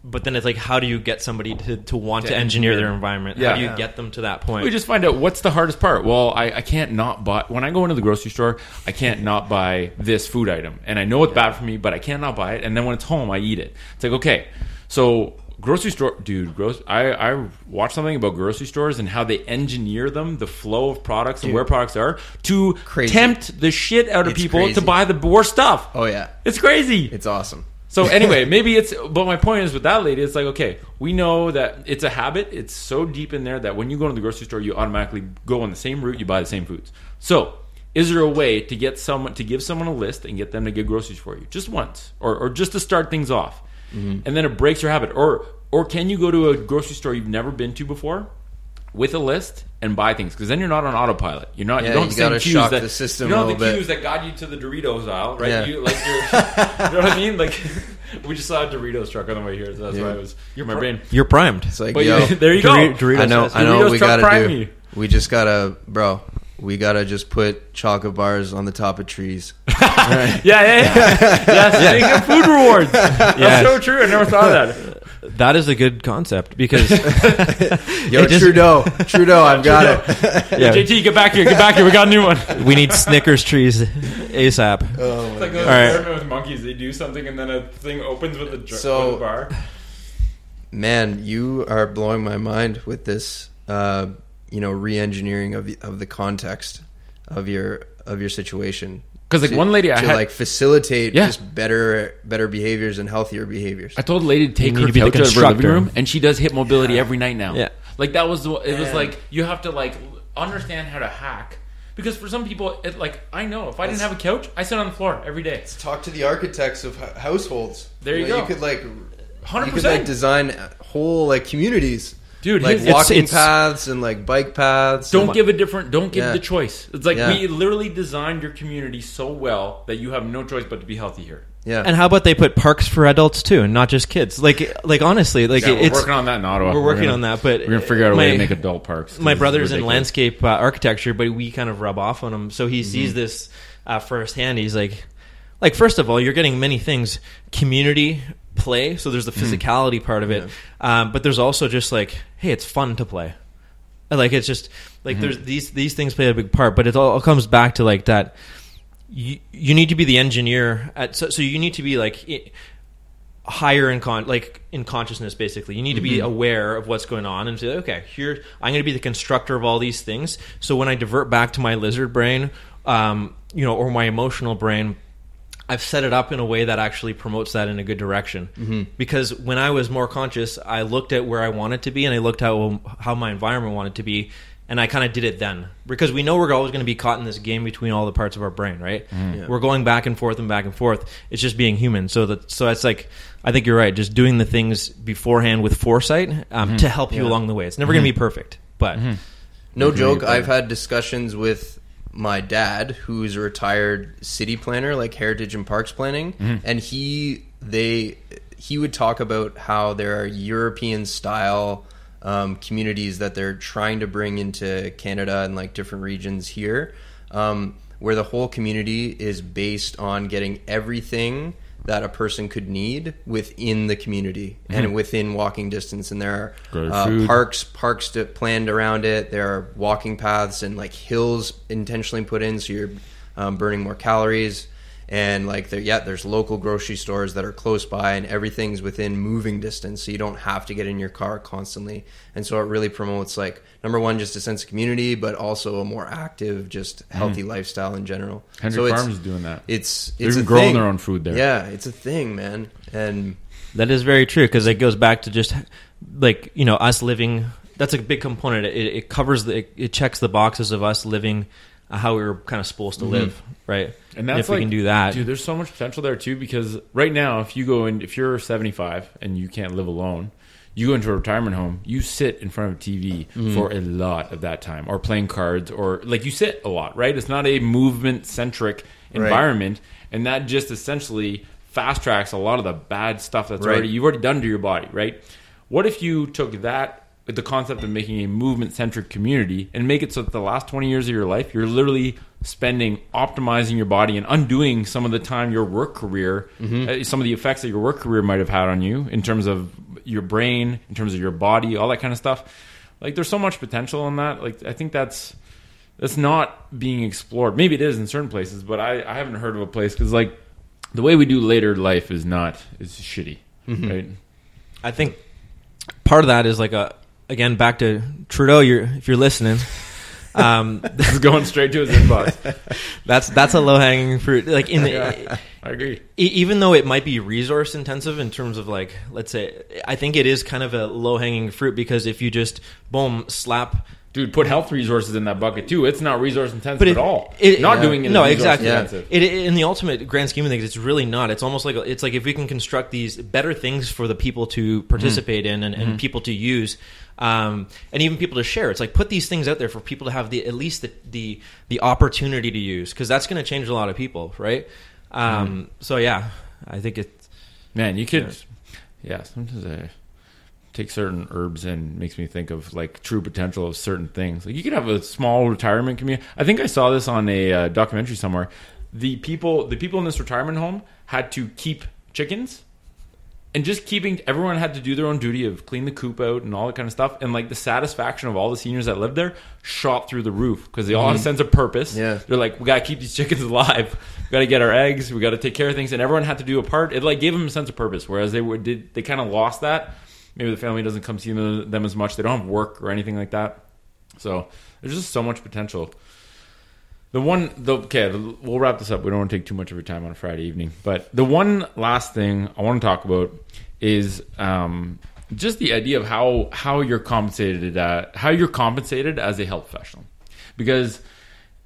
But then it's like, how do you get somebody to, to want to, To engineer, engineer. their environment? Yeah. how do you Yeah. get them to that point? We just find out what's the hardest part. Well, I, I can't not buy when I go into the grocery store. I can't not buy this food item, and I know it's bad for me, but I can't not buy it. And then when it's home, I eat it. It's like okay, so grocery store, dude. Gross. I I watched something about grocery stores and how they engineer them, the flow of products and where products are to Crazy. tempt the shit out of It's people crazy. to buy the worst stuff. oh yeah, It's crazy. it's awesome. So anyway, maybe it's. But my point is with that lady, it's like okay, we know that it's a habit. It's so deep in there that when you go to the grocery store, you automatically go on the same route. You buy the same foods. So is there a way to get someone to give someone a list and get them to get groceries for you just once, or or just to start things off, Mm-hmm. and then it breaks your habit, or or can you go to a grocery store you've never been to before? With a list and buy things because then you're not on autopilot. You're not. Yeah, you don't you have the same gotta cues shock that the system You a don't have little the bit. cues that got you to the Doritos aisle, right? Yeah. You like you're, you know what I mean? Like we just saw a Doritos truck on the way here, so that's Yeah. why it was You're my brain. You're primed. It's like But yo, you, there you Dori- go. Doritos I know, has- I know Doritos we gotta prime do. me. We just gotta, bro. We gotta just put chocolate bars on the top of trees. Yeah, yeah, yeah. yes, think of food rewards. That's so true. I never thought of that. That is a good concept because Yo, just- Trudeau, Trudeau, I've got it. yeah, JT, get back here. Get back here. We got a new one. We need Snickers trees ASAP. Oh my like those All right. experiment with monkeys. They do something and then a thing opens with a, dr- So- with a bar. Man, you are blowing my mind with this, uh, you know, re-engineering of the, of the context of your of your situation. 'Cause, like, To- one lady I to had- like facilitate Yeah. just better better behaviors and healthier behaviors. I told the lady to take You need her to be the couch out of her living room, and she does hip mobility every night now. Yeah. like that was the. It was like you have to like understand how to hack because for some people, it like I know if I didn't have a couch, I sit on the floor every day. Talk to the architects of households. There you know, go. You could like, Hundred you could like design whole like communities, dude. like his- It's- walking it's- paths and like bike paths. Don't and- give a different. Don't give Yeah. the choice. It's like Yeah. we literally designed your community so well that you have no choice but to be healthy here. Yeah. And how about they put parks for adults too, and not just kids? Like, like honestly, like Yeah, we're it's working on that in Ottawa. we're working gonna- on that, but we're gonna figure out a way to make adult parks. my brother's in landscape uh, architecture, but we kind of rub off on him. So he Mm-hmm. sees this uh, firsthand. He's like, like first of all, you're getting many things: community play. So there's the Mm-hmm. physicality part of it, um, but there's also just like, hey, it's fun to play. Like it's just like Mm-hmm. there's these these things play a big part, but it all comes back to like that. You, you need to be the engineer at so, so you need to be like higher in con like in consciousness basically you need to be aware of what's going on and say okay here i'm going to be the constructor of all these things so when i divert back to my lizard brain um, you know or my emotional brain i've set it up in a way that actually promotes that in a good direction because when i was more conscious i looked at where i wanted to be and i looked how how my environment wanted to be and I kind of did it then because we know we're always going to be caught in this game between all the parts of our brain, right? Yeah. We're going back and forth and back and forth. It's just being human. So that so it's like I think you're right. Just doing the things beforehand with foresight um, to help you along the way. It's never going to be perfect, but No Mhm. joke. I've had discussions with my dad, who's a retired city planner, like heritage and parks planning, and he they he would talk about how there are European style um, communities that they're trying to bring into Canada and like different regions here, um, where the whole community is based on getting everything that a person could need within the community and within walking distance. And there are uh, parks parks to, planned around it. There are walking paths and like hills intentionally put in, so you're um, burning more calories. And like there, yeah, there's local grocery stores that are close by, and everything's within moving distance, so you don't have to get in your car constantly. And so it really promotes like number one, just a sense of community, but also a more active, just mm-hmm. healthy lifestyle in general. Hendrick so Farms is doing that. It's They're it's even growing thing. their own food there. Yeah, it's a thing, man. And that is very true because it goes back to just like you know us living. That's a big component. It, it covers the it, it checks the boxes of us living how we were kind of supposed to live, right? And that's if we can do that, dude. There's so much potential there too because right now, if you go in, if you're 75 and you can't live alone, you go into a retirement home, you sit in front of a TV Mm-hmm. for a lot of that time, or playing cards, or like you sit a lot, right? It's not a movement centric Right. environment, and that just essentially fast tracks a lot of the bad stuff that's Right. already you've already done to your body, right? What if you took that the concept of making a movement centric community and make it so that the last 20 years of your life you're literally spending optimizing your body and undoing some of the time your work career uh, some of the effects that your work career might have had on you in terms of your brain in terms of your body all that kind of stuff. Like there's so much potential in that. Like i think that's that's not being explored. Maybe it is in certain places but i, I haven't heard of a place because like the way we do later life is not is shitty right? I think part of that is like a again back to Trudeau. You're if you're listening. Um, it's going straight to his inbox that's that's a low hanging fruit. Like in the, i agree e- even though it might be resource intensive in terms of like let's say i think it is kind of a low hanging fruit because if you just boom slap Dude, put health resources in that bucket too. It's not resource intensive But it- at all. it- not yeah. doing it. is no exactly intensive. it, in the ultimate grand scheme of things it's really not it's almost like it's like if we can construct these better things for the people to participate in and, and people to use um, and even people to share it's like put these things out there for people to have the at least the the, the opportunity to use because that's going to change a lot of people right um, so yeah i think it Man, you could. Yeah, sometimes I take certain herbs and makes me think of like true potential of certain things. Like you could have a small retirement community. I think I saw this on a uh, documentary somewhere. The people, the people in this retirement home had to keep chickens. And just keeping everyone had to do their own duty of clean the coop out and all that kind of stuff. And like the satisfaction of all the seniors that lived there shot through the roof because they all had a mm-hmm. sense of purpose. Yeah. They're like, we got to keep these chickens alive. We got to get our eggs. We got to take care of things. And everyone had to do a part. It like gave them a sense of purpose. Whereas they were, did, they kind of lost that. Maybe the family doesn't come see them, them as much. They don't have work or anything like that. So there's just so much potential. The one, the, okay, the, we'll wrap this up. We don't want to take too much of your time on a Friday evening. But the one last thing I want to talk about is um, just the idea of how how you're compensated at, how you're compensated as a health professional, because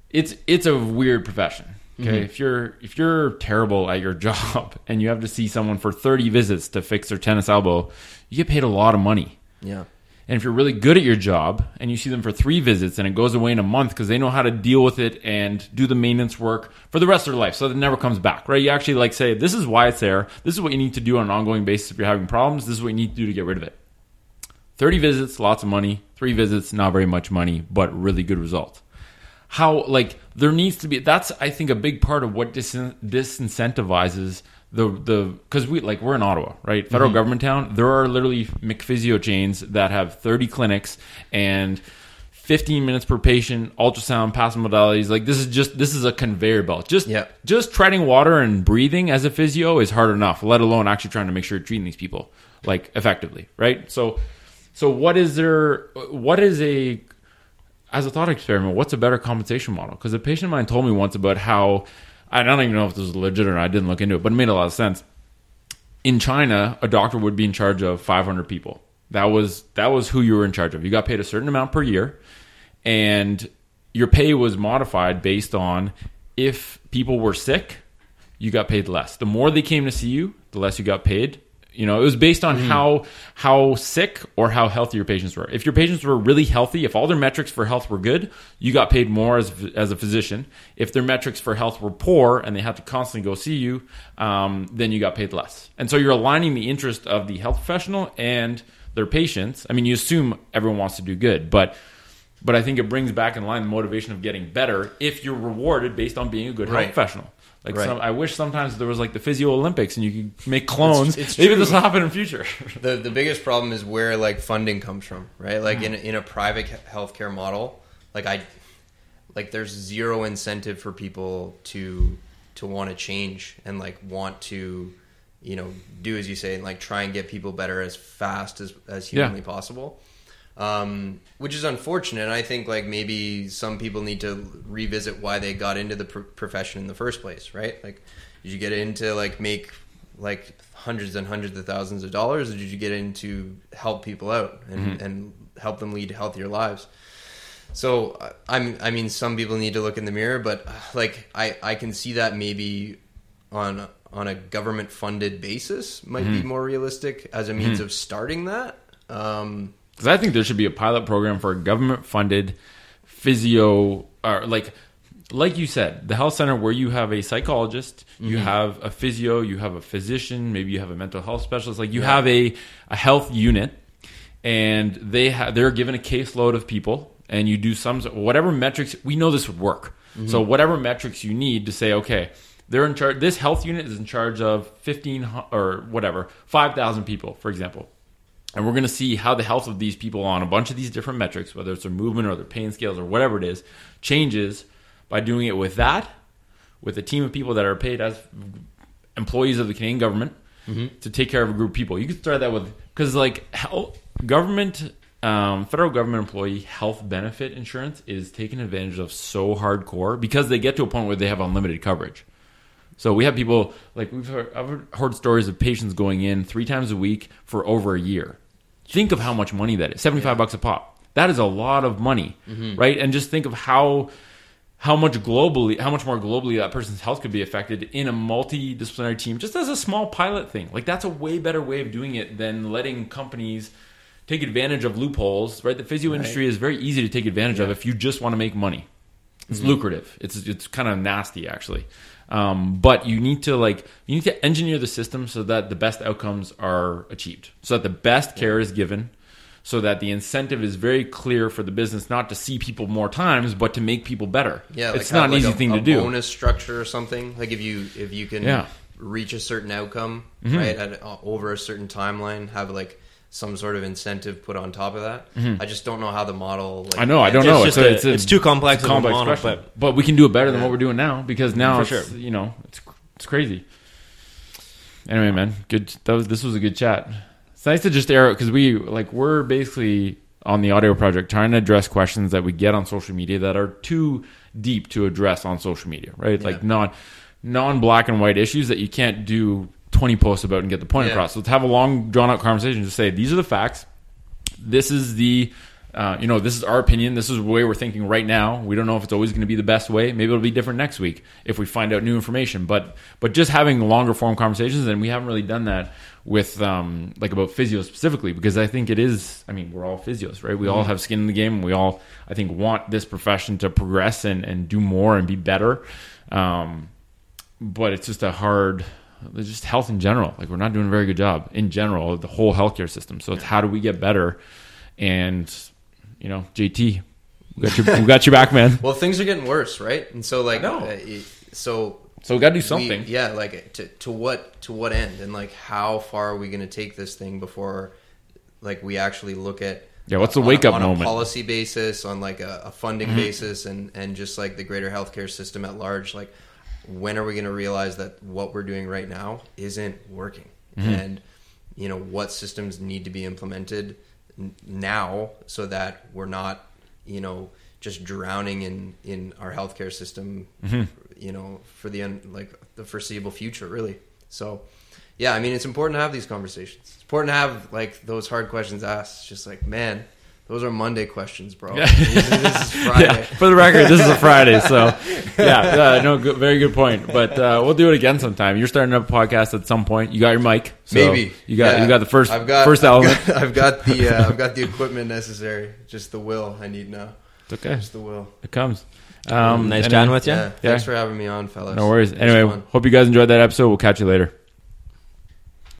it's it's a weird profession. Okay, if you're if you're terrible at your job and you have to see someone for 30 visits to fix their tennis elbow, you get paid a lot of money. yeah, And if you're really good at your job and you see them for three visits and it goes away in a month because they know how to deal with it and do the maintenance work for the rest of their life so that it never comes back, right? You actually like say, this is why it's there. This is what you need to do on an ongoing basis if you're having problems. This is what you need to do to get rid of it. 30 visits, lots of money. Three visits, not very much money, but really good results. How, like, there needs to be, that's, I think, a big part of what dis- disincentivizes the, the, because we, like, we're in Ottawa, right? Federal mm-hmm. government town. There are literally McPhysio chains that have 30 clinics and 15 minutes per patient, ultrasound, passive modalities. Like, this is just, this is a conveyor belt. Just, Yeah. just treading water and breathing as a physio is hard enough, let alone actually trying to make sure you're treating these people like effectively, right? So, so what is there? What is a as a thought experiment? What's a better compensation model? Because a patient of mine told me once about how I don't even know if this was legit or not. I didn't look into it, but it made a lot of sense. In China, a doctor would be in charge of 500 people. That was that was who you were in charge of. You got paid a certain amount per year, and your pay was modified based on if people were sick, you got paid less. The more they came to see you, the less you got paid. You know, it was based on how how sick or how healthy your patients were. If your patients were really healthy, if all their metrics for health were good, you got paid more as as a physician. If their metrics for health were poor and they had to constantly go see you, um, then you got paid less. And so you're aligning the interest of the health professional and their patients. I mean, you assume everyone wants to do good, but but I think it brings back in line the motivation of getting better if you're rewarded based on being a good health professional. Like Right. some, I wish sometimes there was like the physio Olympics and you could make clones. it's Maybe true. this will happen in the future. the the biggest problem is where like funding comes from, right? Like mm-hmm. in a, in a private healthcare model, like I like there's zero incentive for people to to want to change and like want to you know do as you say and like try and get people better as fast as as Yeah. humanly possible. Um, which is unfortunate. I think like maybe some people need to revisit why they got into the pr- profession in the first place, right? Like, did you get into like make like hundreds and hundreds of thousands of dollars, or did you get into help people out and, and help them lead healthier lives? So I'm, I mean, some people need to look in the mirror, but like I, I can see that maybe on on a government funded basis might be more realistic as a means of starting that. Um, Because I think there should be a pilot program for a government funded physio, or like, like you said, the health center where you have a psychologist, you mm-hmm. have a physio, you have a physician, maybe you have a mental health specialist. Like you have a, a health unit, and they ha- they're given a caseload of people, and you do some whatever metrics. We know this would work. Mm-hmm. So whatever metrics you need to say, okay, they're in charge. This health unit is in charge of fifteen or whatever five thousand people, for example and we're going to see how the health of these people on a bunch of these different metrics, whether it's their movement or their pain scales or whatever it is, changes by doing it with that, with a team of people that are paid as employees of the Canadian government to take care of a group of people. You could start that with because like health, government, um, federal government employee health benefit insurance is taken advantage of so hardcore because they get to a point where they have unlimited coverage. So we have people like we've heard, I've heard stories of patients going in three times a week for over a year. Think of how much money that is. 75 bucks a pop. That is a lot of money, mm-hmm. right? And just think of how how much globally how much more globally that person's health could be affected in a multidisciplinary team just as a small pilot thing. Like that's a way better way of doing it than letting companies take advantage of loopholes, right? The physio industry is very easy to take advantage of if you just want to make money. It's mm-hmm. lucrative. It's it's kind of nasty actually. Um, but you need to like you need to engineer the system so that the best outcomes are achieved, so that the best care is given, so that the incentive is very clear for the business not to see people more times, but to make people better. Yeah, like it's not an like, easy a, thing a to do. Bonus structure or something. Like if you if you can Yeah. Mm-hmm. reach a certain outcome, right, at, uh, over a certain timeline, have like some sort of incentive put on top of that. I just don't know how the model. Like, Mm-hmm. I know. I don't It's know. just It's, a- it's too complex it's a of a complex model, question. but- but we can do it better than Yeah. what we're doing now because now For it's sure. you know it's it's crazy. Anyway, man, good. That was this was a good chat. It's nice to just air it because we like we're basically on the audio project trying to address questions that we get on social media that are too deep to address on social media, right? Like non non black and white issues that you can't do twenty posts about and get the point Yeah. across. So let's have a long drawn out conversation. to say these are the facts this is the uh, you know, this is our opinion. This is the way we're thinking right now. We don't know if it's always going to be the best way. Maybe it'll be different next week if we find out new information. But but just having longer form conversations, and we haven't really done that with um, like about physio specifically because I think it is. I mean, we're all physios, right? We all have skin in the game. We all, I think, want this profession to progress and and do more and be better. Um, but it's just a hard just health in general like we're not doing a very good job in general the whole healthcare system. So it's how do we get better? And you know jt we got your, we got your back man. Well, things are getting worse, right? And so, like, uh, so so we got to do we- something. yeah, like to to what to what end, and like how far are we going to take this thing before, like, we actually look at Yeah, what's the wake-up on moment? a policy basis, on like a, a funding Mm-hmm. basis, and and just like the greater healthcare system at large, like when are we going to realize that what we're doing right now isn't working, Mm-hmm. and you know what systems need to be implemented n- now so that we're not you know just drowning in in our healthcare system Mm-hmm. you know for the un, like the foreseeable future really so yeah i mean it's important to have these conversations it's important to have like those hard questions asked It's just like man those are monday questions bro Yeah. this, is, friday yeah, for the record, this is a Friday, so yeah, uh, no, good, very good point. But uh, we'll do it again sometime. You're starting up a podcast at some point. You got your mic, so maybe You got Yeah. you got the 1st I've got, first I've element. got, I've got the uh, i've got the equipment necessary just the will i need now It's okay, just the will it comes. Um, nice and chatting with you. yeah, thanks for having me on fellas No worries. Anyway, hope you guys enjoyed that episode. We'll catch you later.